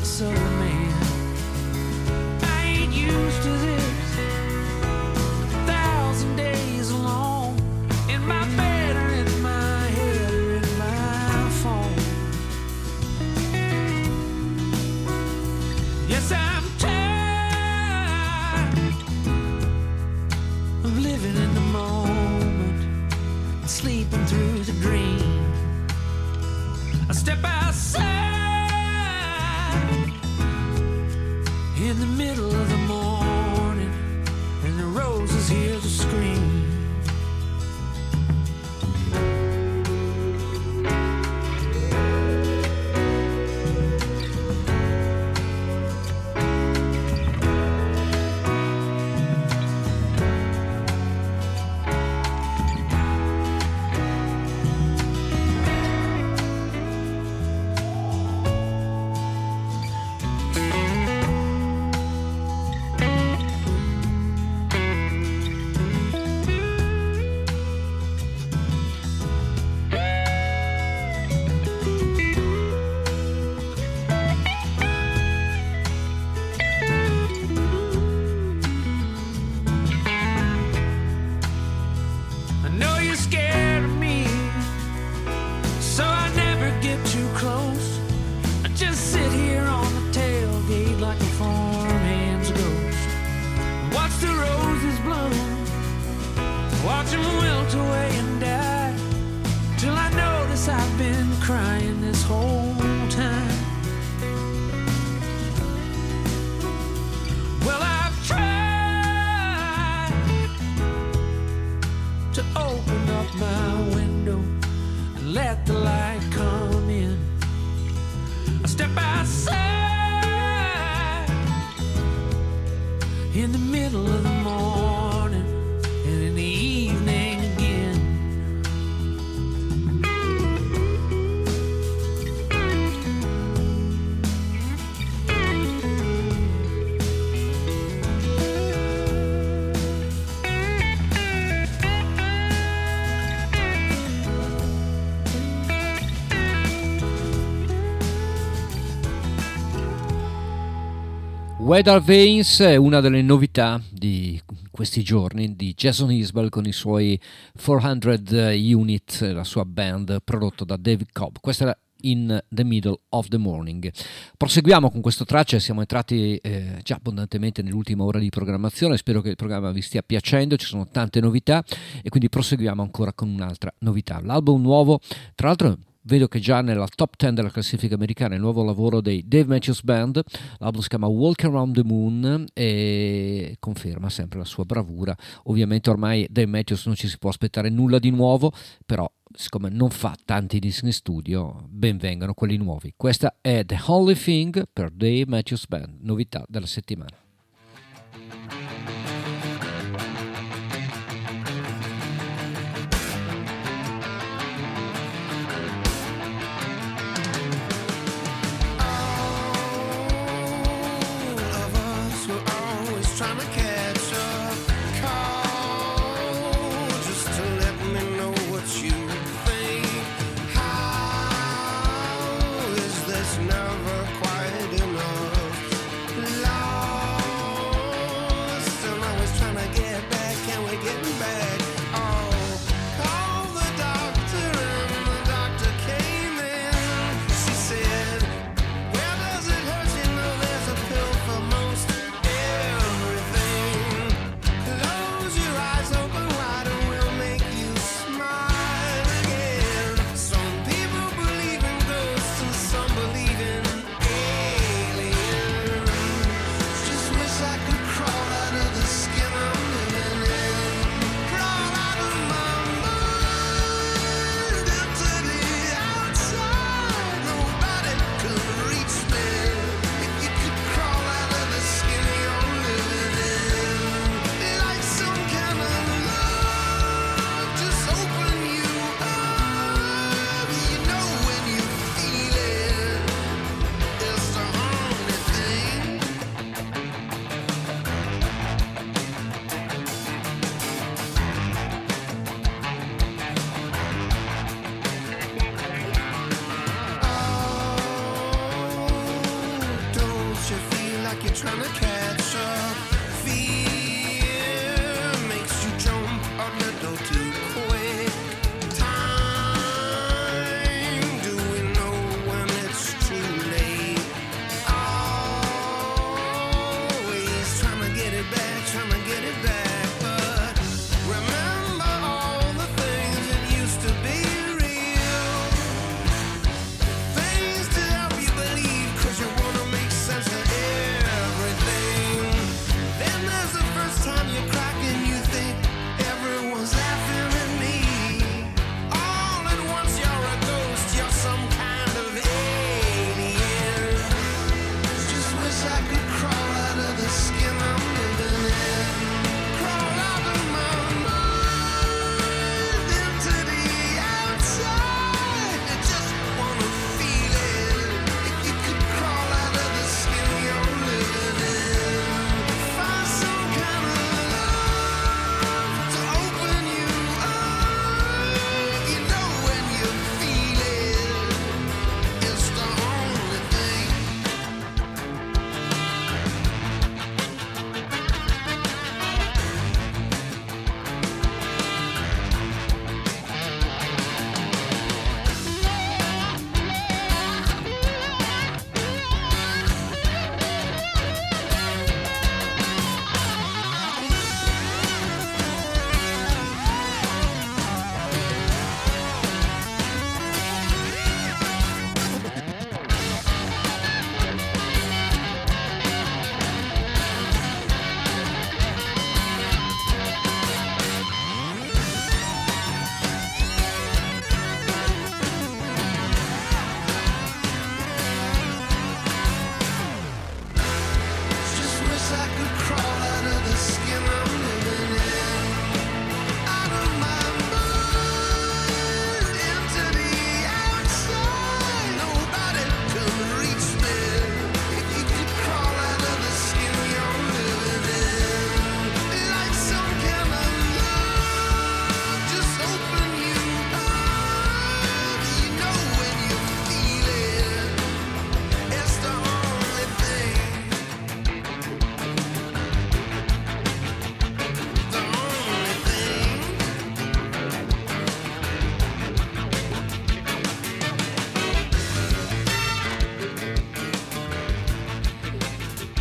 Weather Veins è una delle novità di questi giorni di Jason Isbell con i suoi 400 Unit, la sua band prodotto da David Cobb. Questa era in the middle of the morning. Proseguiamo con questo traccia, siamo entrati eh, già abbondantemente nell'ultima ora di programmazione, spero che il programma vi stia piacendo, ci sono tante novità e quindi proseguiamo ancora con un'altra novità. L'album nuovo, tra l'altro vedo che già nella top 10 della classifica americana il nuovo lavoro dei Dave Matthews Band, l'album si chiama Walk Around the Moon e conferma sempre la sua bravura. Ovviamente ormai Dave Matthews non ci si può aspettare nulla di nuovo, però siccome non fa tanti dischi in studio, ben vengano quelli nuovi. Questa è The Only Thing per Dave Matthews Band, novità della settimana.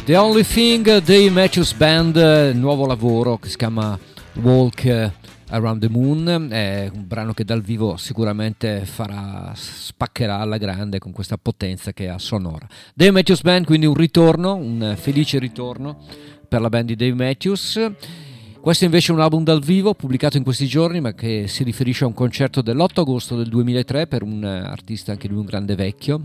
The Only Thing, Dave Matthews Band, nuovo lavoro che si chiama Walk Around the Moon, è un brano che dal vivo sicuramente farà, spaccherà alla grande con questa potenza che ha sonora. Dave Matthews Band, quindi un ritorno, un felice ritorno per la band di Dave Matthews. Questo invece è un album dal vivo pubblicato in questi giorni, ma che si riferisce a un concerto dell'8 agosto del 2003 per un artista anche lui un grande vecchio.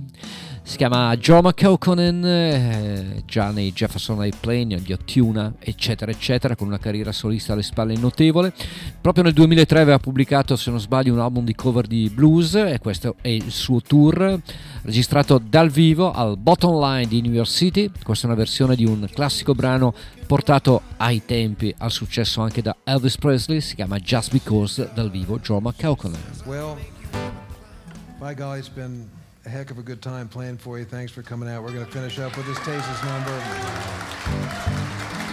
Si chiama Joe McCauconen, eh, già nei Jefferson Airplane, gli Ottuna, eccetera, eccetera, con una carriera solista alle spalle notevole. Proprio nel 2003 aveva pubblicato, se non sbaglio, un album di cover di blues e questo è il suo tour, registrato dal vivo al Bottom Line di New York City. Questa è una versione di un classico brano portato ai tempi al successo anche da Elvis Presley, si chiama Just Because dal vivo Joe McCauconen. Well, golly, it's been a heck of a good time playing for you. Thanks for coming out. We're going to finish up with this Tases number.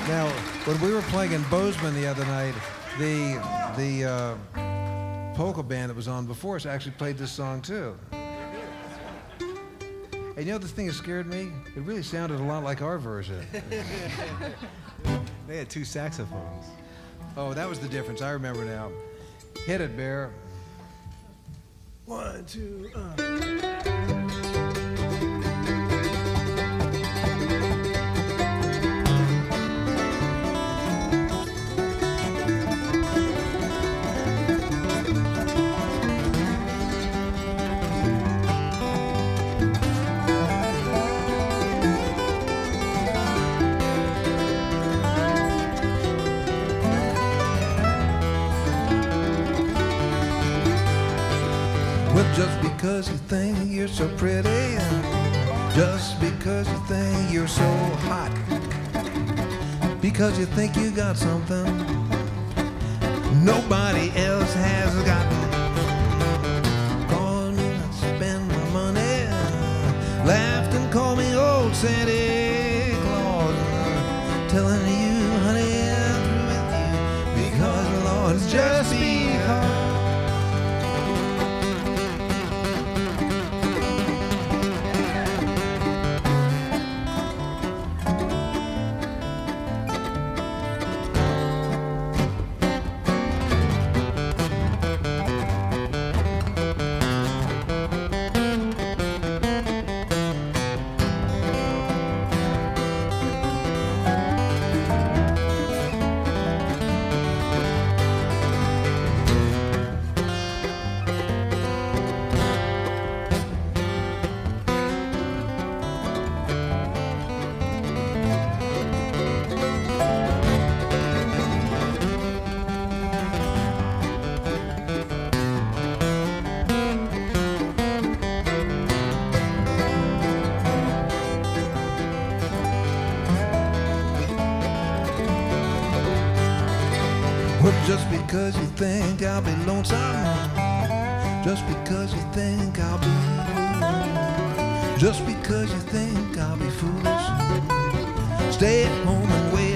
Now, when we were playing in Bozeman the other night, the the uh, polka band that was on before us actually played this song too. And you know the thing that scared me? It really sounded a lot like our version. They had two saxophones. Oh, that was the difference. I remember now. Hit it, Bear. One, two, uh. Because you think you're so pretty, just because you think you're so hot, because you think you got something nobody else has got. Calling me not spend my money, laughed and called me old Santa Claus, telling you, honey, I'm through with you. Because Lord, it's just think I'll be lonesome, just because you think I'll be blue, just because you think I'll be foolish, stay at home and wait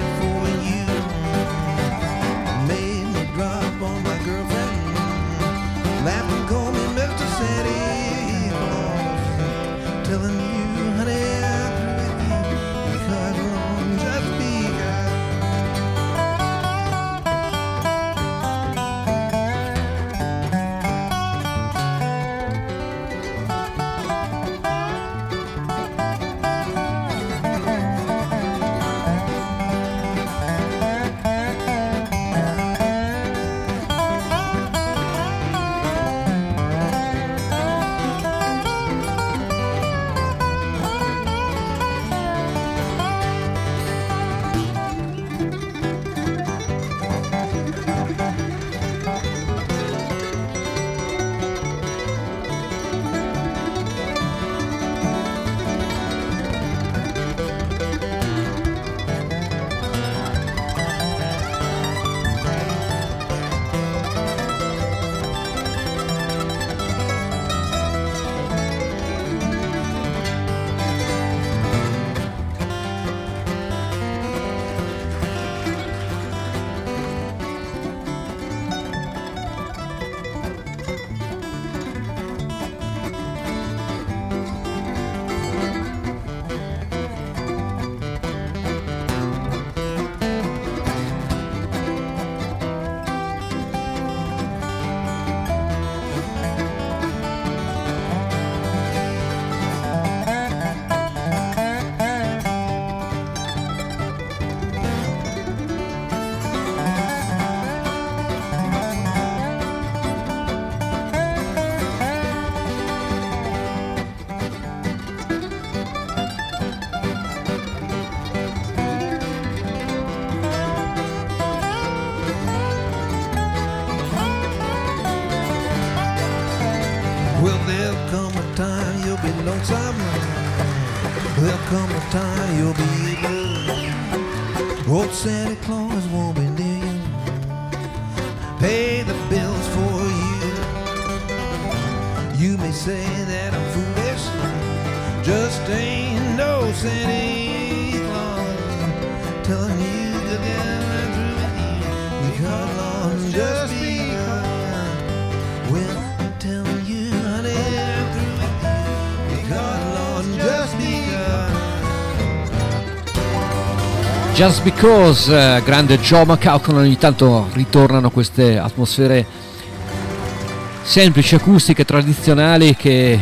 Claus won't be near you. Pay the bills for you. You may say that I'm foolish. Just ain't no Santa Just Because, eh, grande Joe McCaucon, ogni tanto ritornano queste atmosfere semplici, acustiche, tradizionali che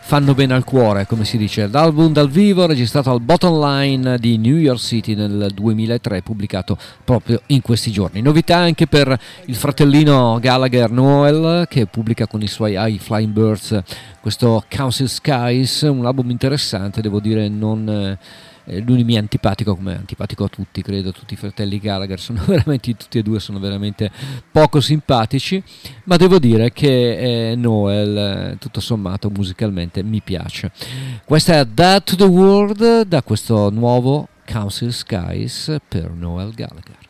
fanno bene al cuore, come si dice. L'album dal vivo registrato al Bottom Line di New York City nel 2003, pubblicato proprio in questi giorni. Novità anche per il fratellino Gallagher Noel che pubblica con i suoi High Flying Birds questo Council Skies, un album interessante, devo dire non... eh, lui mi è antipatico come antipatico a tutti, credo, tutti i fratelli Gallagher sono veramente, tutti e due sono veramente poco simpatici, ma devo dire che eh, Noel, eh, tutto sommato, musicalmente mi piace. Questa è Da to the World, da questo nuovo Council Skies per Noel Gallagher.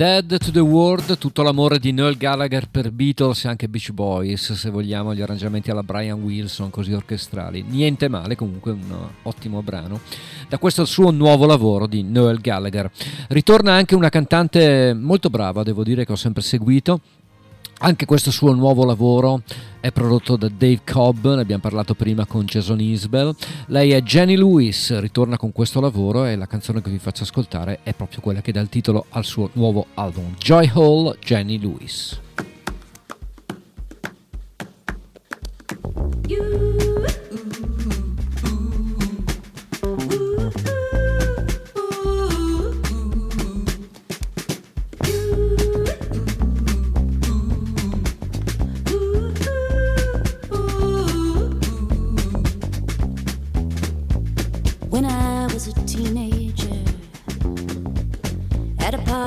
Dead to the World, tutto l'amore di Noel Gallagher per Beatles e anche Beach Boys, se vogliamo, gli arrangiamenti alla Brian Wilson, così orchestrali. Niente male, comunque un ottimo brano. Da questo suo nuovo lavoro di Noel Gallagher. Ritorna anche una cantante molto brava, devo dire che ho sempre seguito. Anche questo suo nuovo lavoro è prodotto da Dave Cobb, ne abbiamo parlato prima con Jason Isbell. Lei è Jenny Lewis, ritorna con questo lavoro e la canzone che vi faccio ascoltare è proprio quella che dà il titolo al suo nuovo album, Joy Hall Jenny Lewis. When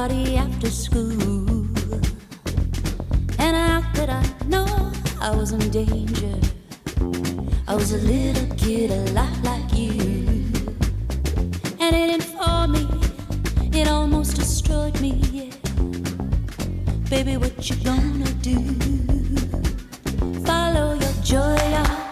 party after school, and how could I know I was in danger? I was a little kid, a lot like you, and it informed me, it almost destroyed me. Yeah. Baby, what you gonna do? Follow your joy.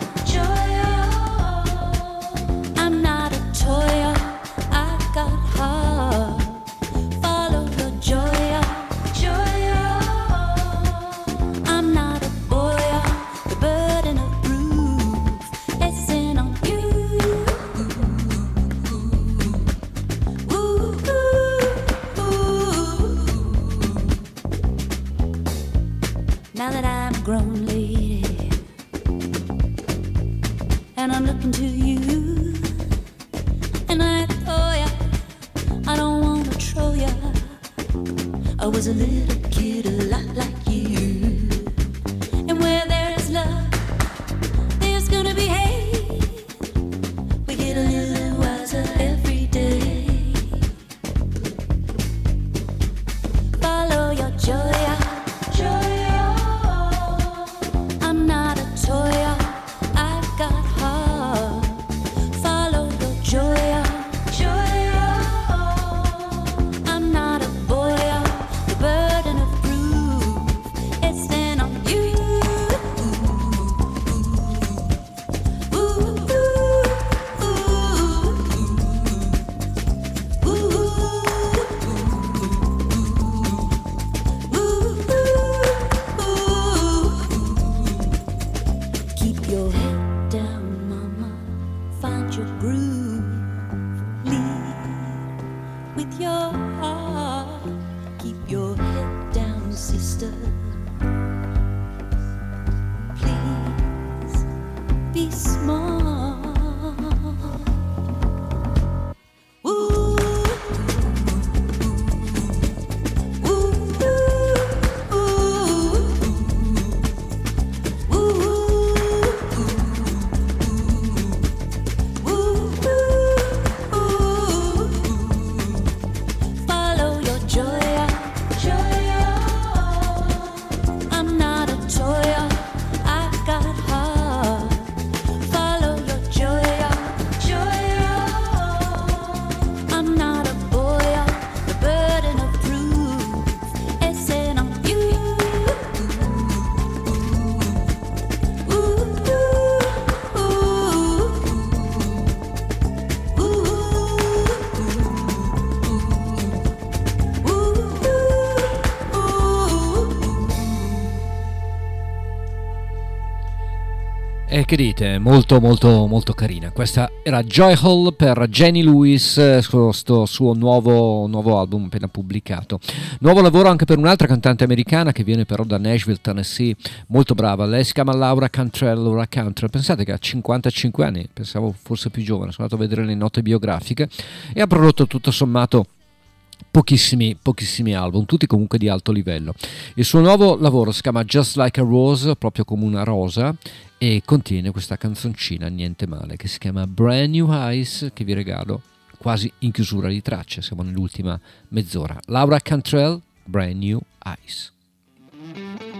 Dite? Molto molto molto carina. Questa era Joy Hall per Jenny Lewis, eh, questo suo nuovo, nuovo album appena pubblicato. Nuovo lavoro anche per un'altra cantante americana che viene però da Nashville, Tennessee, molto brava. Lei si chiama Laura Cantrell, Laura Cantrell. Pensate che ha 55 anni, pensavo fosse più giovane, sono andato a vedere le note biografiche e ha prodotto tutto sommato pochissimi, pochissimi album, tutti comunque di alto livello. Il suo nuovo lavoro si chiama Just Like a Rose, proprio come una rosa, e contiene questa canzoncina niente male che si chiama Brand New Eyes che vi regalo quasi in chiusura di tracce, siamo nell'ultima mezz'ora. Laura Cantrell, Brand New Eyes.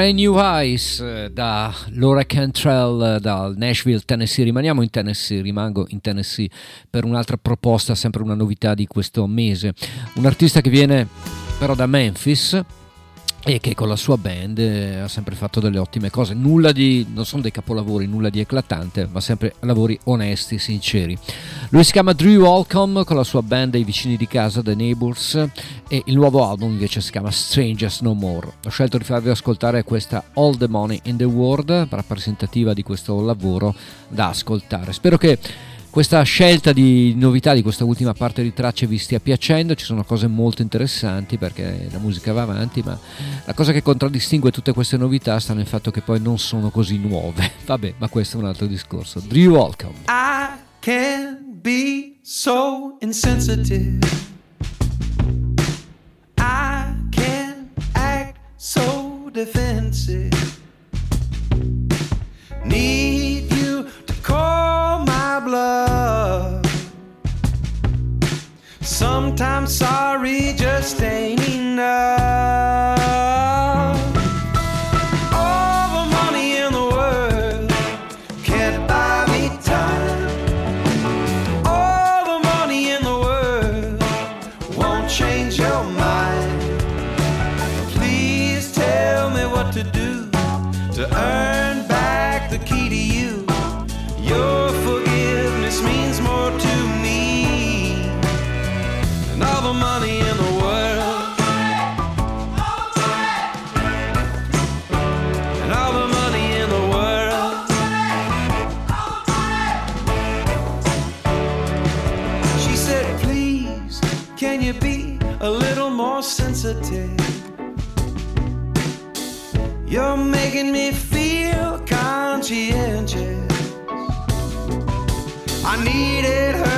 Brand New Eyes eh, da Laura Cantrell eh, dal Nashville, Tennessee. Rimaniamo in Tennessee, rimango in Tennessee per un'altra proposta, sempre una novità di questo mese. Un artista che viene però da Memphis e che con la sua band eh, ha sempre fatto delle ottime cose. Nulla di, non sono dei capolavori, nulla di eclatante, ma sempre lavori onesti, sinceri. Lui si chiama Drew Holcomb con la sua band dei vicini di casa, The Neighbors, e il nuovo album invece si chiama Strangers No More. Ho scelto di farvi ascoltare questa All the Money in the World, rappresentativa di questo lavoro da ascoltare. Spero che questa scelta di novità di questa ultima parte di tracce vi stia piacendo, ci sono cose molto interessanti perché la musica va avanti, ma la cosa che contraddistingue tutte queste novità sta nel fatto che poi non sono così nuove. Vabbè, ma questo è un altro discorso. Drew Holcomb. I can't be so insensitive. I can't act so defensive. Need call my bluff. Sometimes sorry just ain't enough. Sensitive? You're making me feel conscientious. I needed her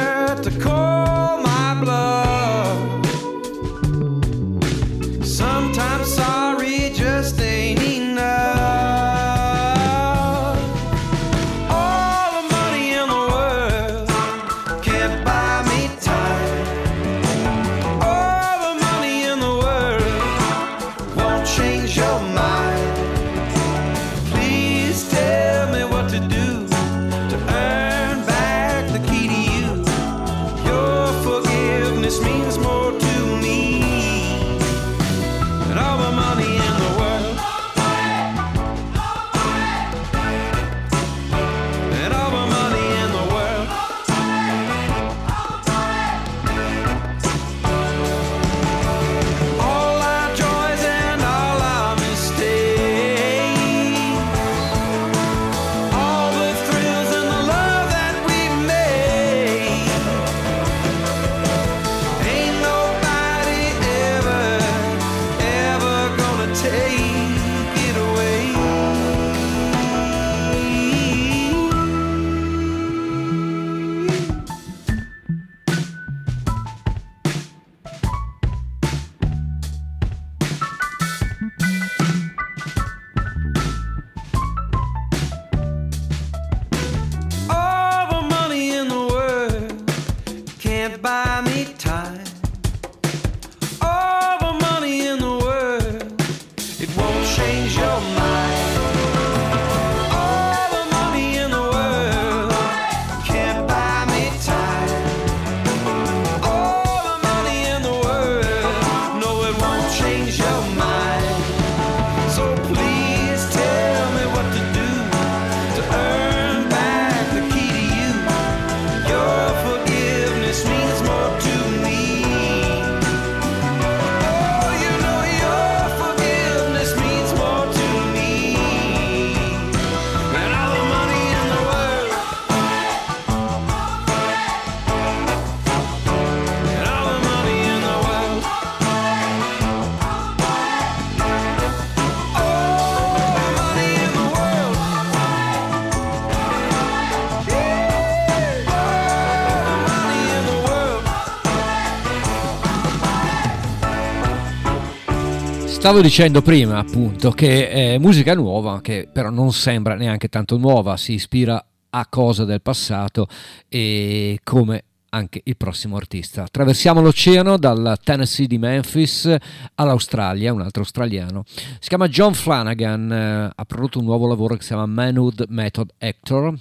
Stavo dicendo prima appunto che è musica nuova, che però non sembra neanche tanto nuova, si ispira a cose del passato e come anche il prossimo artista. Attraversiamo l'oceano dal Tennessee di Memphis all'Australia, un altro australiano. Si chiama John Flanagan, eh, ha prodotto un nuovo lavoro che si chiama Manhood Method Actor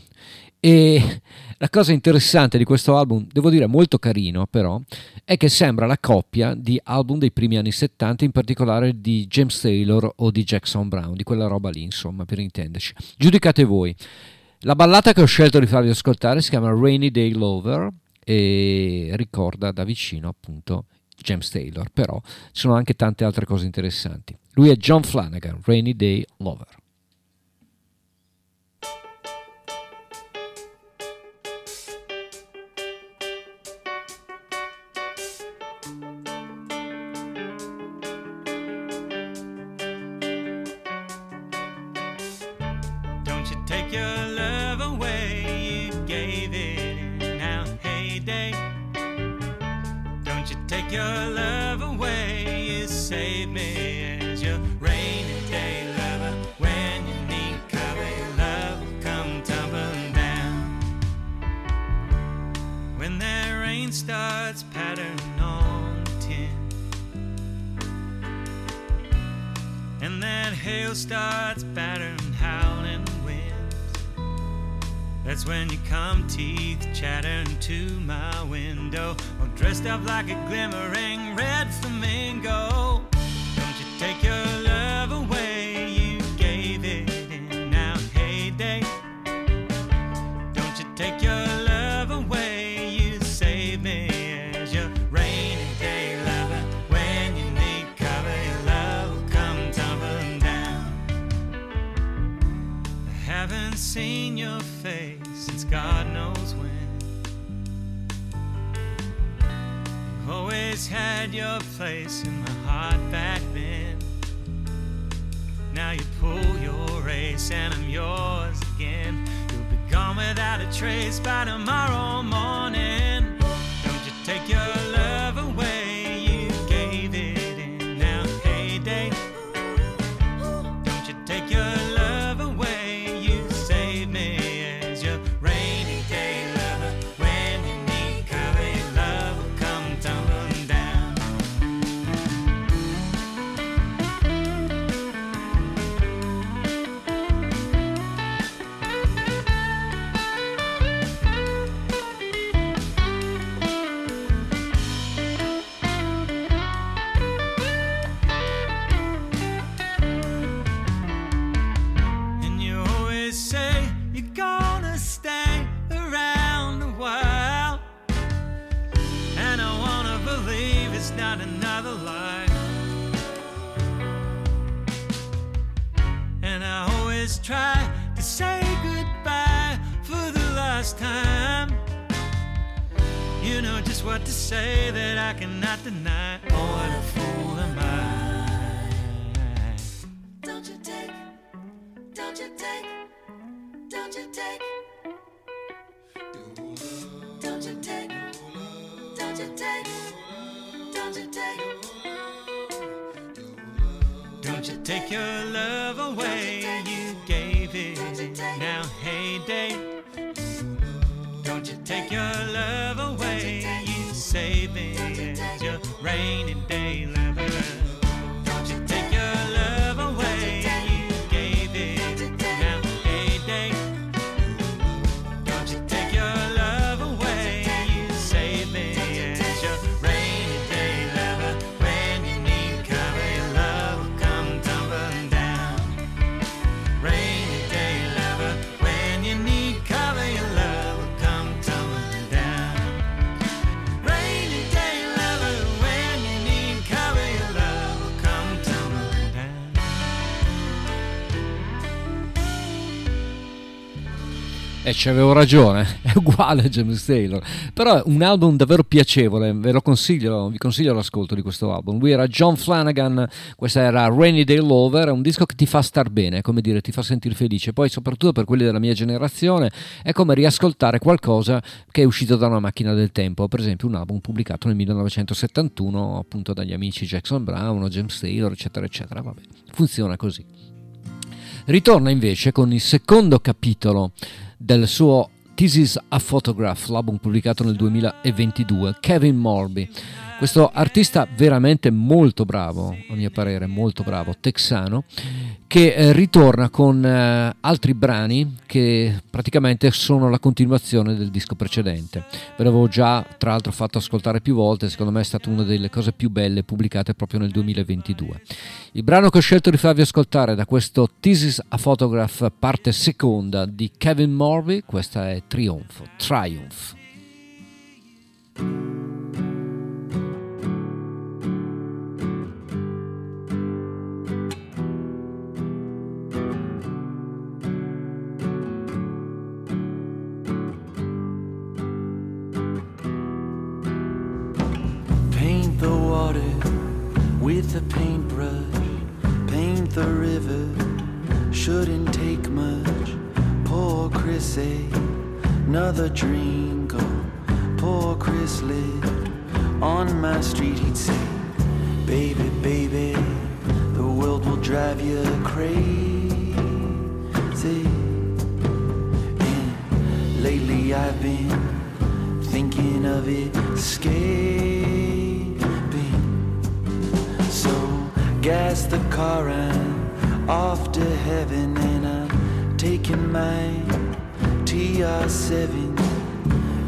e la cosa interessante di questo album, devo dire molto carino però, è che sembra la coppia di album dei primi anni 70, in particolare di James Taylor o di Jackson Brown, di quella roba lì, insomma, per intenderci. Giudicate voi. La ballata che ho scelto di farvi ascoltare si chiama Rainy Day Lover e ricorda da vicino appunto James Taylor, però ci sono anche tante altre cose interessanti. Lui è John Flanagan, Rainy Day Lover. Your love away? You save me as your rainy day lover. When you need cover, your love will come tumbling down. When that rain starts pattering on the tin. And that hail starts battering, howling winds. That's when you come, teeth chattering to my window. Dressed up like a glimmering red flamingo. Don't you take your had your place in my heart back then. Now you pull your race and I'm yours again. You'll be gone without a trace by tomorrow morning. Don't you take your Avevo ragione, è uguale a James Taylor. Però è un album davvero piacevole, ve lo consiglio, vi consiglio l'ascolto di questo album. Lui era John Flanagan, questa era Rainy Day Lover, è un disco che ti fa star bene, come dire, ti fa sentire felice. Poi soprattutto per quelli della mia generazione è come riascoltare qualcosa che è uscito da una macchina del tempo, per esempio un album pubblicato nel 1971 appunto dagli amici Jackson Brown, James Taylor, eccetera, eccetera. Vabbè, funziona così. Ritorna invece con il secondo capitolo del suo This is a Photograph, l'album pubblicato nel 2022, Kevin Morby. Questo artista veramente molto bravo, a mio parere, molto bravo, texano, che eh, ritorna con eh, altri brani che praticamente sono la continuazione del disco precedente. Ve l'avevo già tra l'altro fatto ascoltare più volte, secondo me è stata una delle cose più belle pubblicate proprio nel 2022. Il brano che ho scelto di farvi ascoltare da questo This is a Photograph parte seconda di Kevin Morby, questa è Trionfo, Triumph. With a paintbrush. Paint the river. Shouldn't take much. Poor Chrissy, eh? another drink. Oh, poor Chris lit. on my street, he'd say, Baby, baby, the world will drive you crazy. And lately I've been thinking of escaping. So gas the car and off to heaven, and I'm taking my TR7.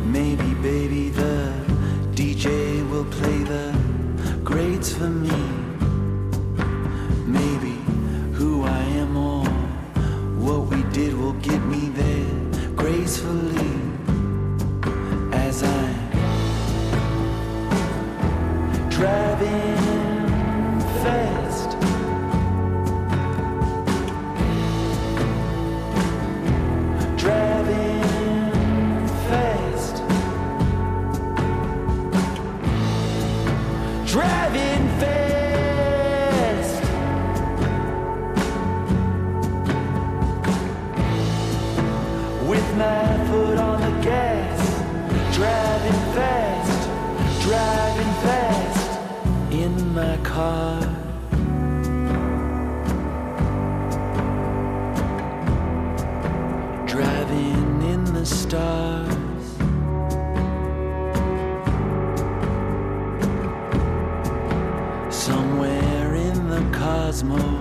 Maybe, baby, the DJ will play the greats for me. Maybe who I am or what we did will get me there gracefully as I'm driving cosmos.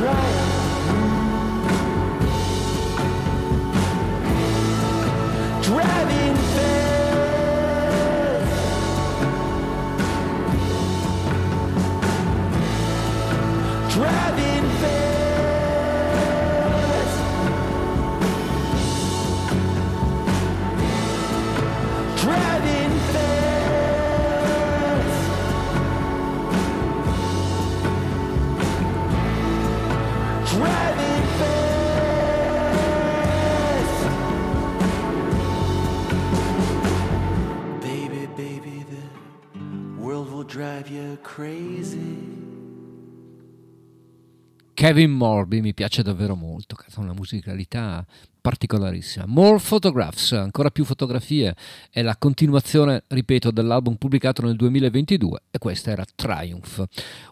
try. Kevin Morby mi piace davvero molto, ha una musicalità particolarissima. More Photographs, ancora più fotografie, è la continuazione, ripeto, dell'album pubblicato nel 2022 e questa era Triumph.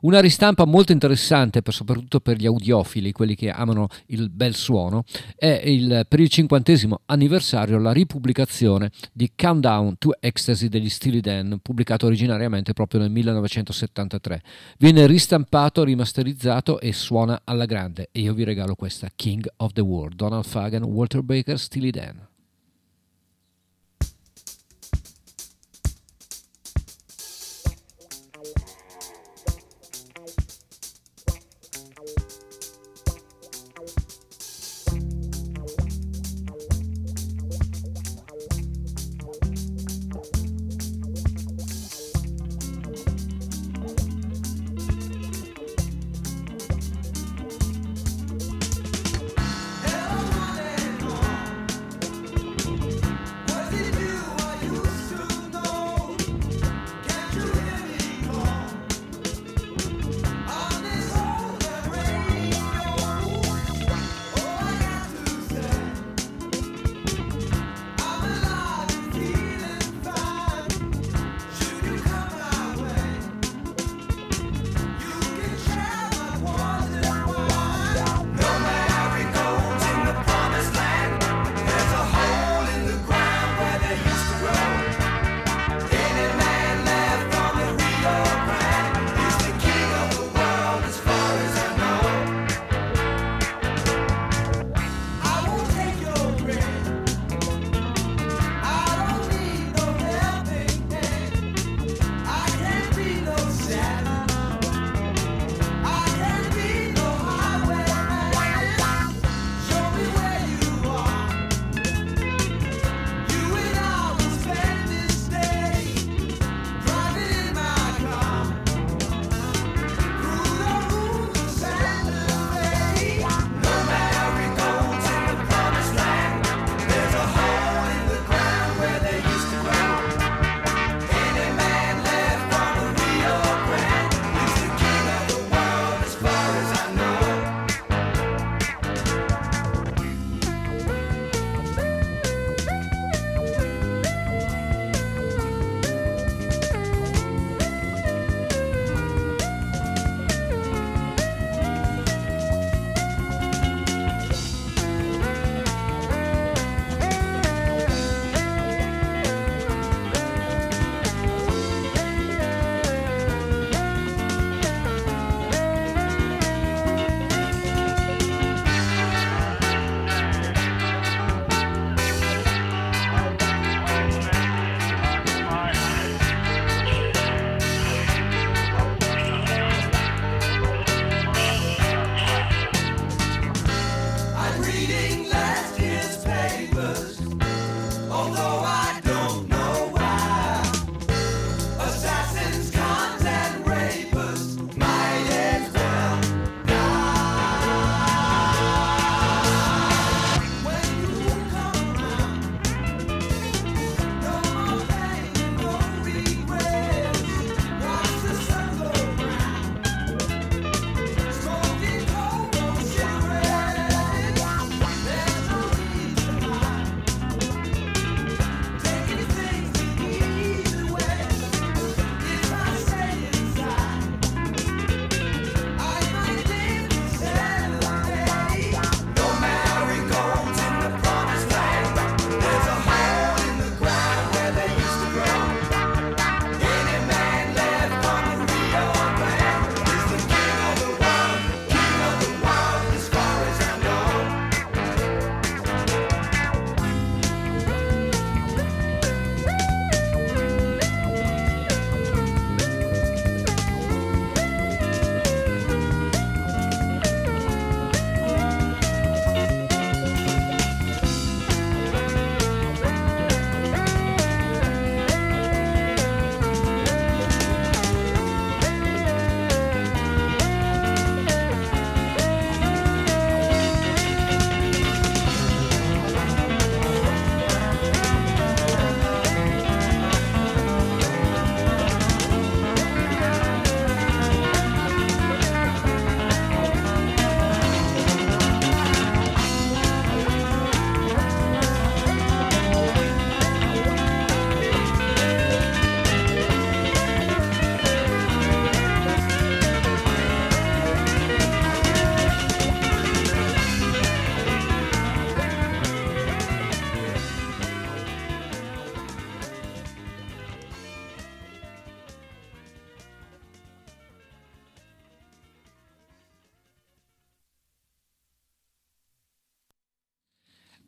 Una ristampa molto interessante, per- soprattutto per gli audiofili, quelli che amano il bel suono, è il, per il cinquantesimo anniversario la ripubblicazione di Countdown to Ecstasy degli Steely Dan, pubblicato originariamente proprio nel 1973. Viene ristampato, rimasterizzato e suona alla grande e io vi regalo questa King of the World, Donald Fagan, Walter Baker, Steely Dan.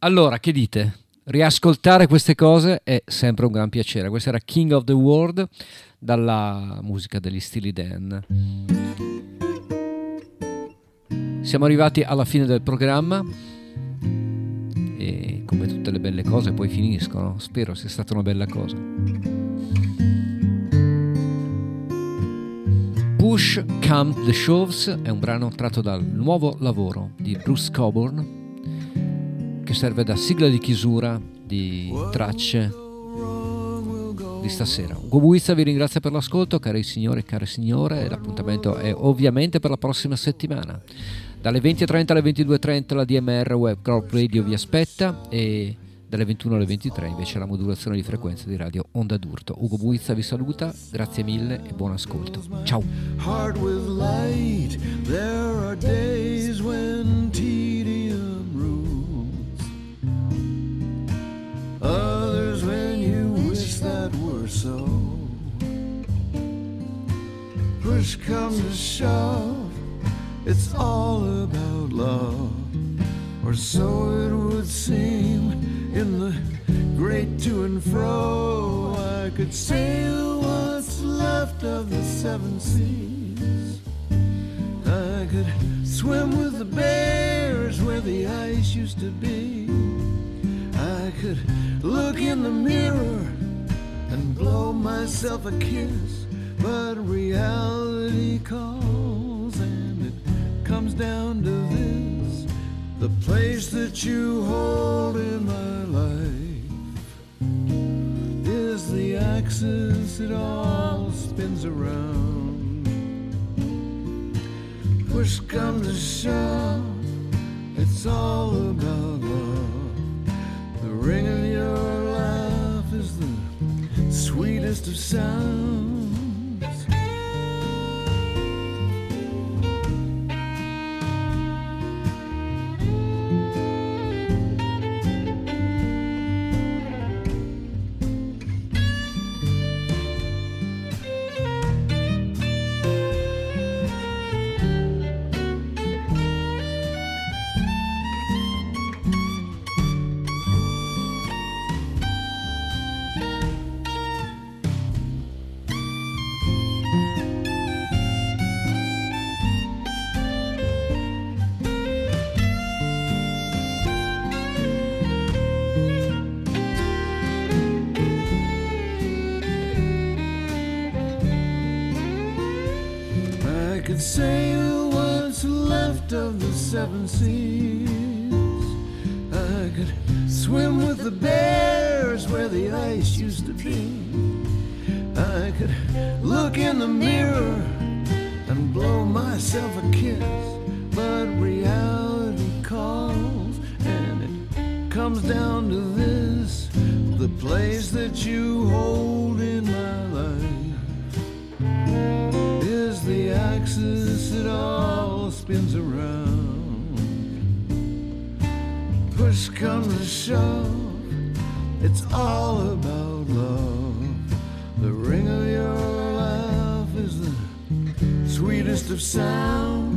Allora, che dite? Riascoltare queste cose è sempre un gran piacere. Questo era King of the World dalla musica degli Steely Dan. Siamo arrivati alla fine del programma e come tutte le belle cose poi finiscono. Spero sia stata una bella cosa. Push Come the Shoves è un brano tratto dal nuovo lavoro di Bruce Coburn che serve da sigla di chiusura di tracce di stasera. Ugo Buizza vi ringrazia per l'ascolto, cari signori e care signore, l'appuntamento è ovviamente per la prossima settimana. Dalle 20.30 alle 22.30 la DMR Web Corp Radio vi aspetta e dalle 21 alle 23 invece la modulazione di frequenza di radio Onda d'Urto. Ugo Buizza vi saluta, grazie mille e buon ascolto. Ciao! Push to shove, it's all about love, or so it would seem. In the great to and fro, I could sail what's left of the seven seas. I could swim with the bears where the ice used to be. I could look in the mirror and blow myself a kiss, but reality calls and it comes down to this the place that you hold in my life is the axis it all spins around. Push comes to shove, it's all about love. The ring of your laugh is the sweetest of sounds. Seven seas. I could swim with the bears where the ice used to be. I could look in the mirror and blow myself a kiss. But reality calls, and it comes down to this the place that you hold in my life is the axis it all spins around. Push comes to shove, it's all about love. The ring of your laugh is the sweetest of sounds.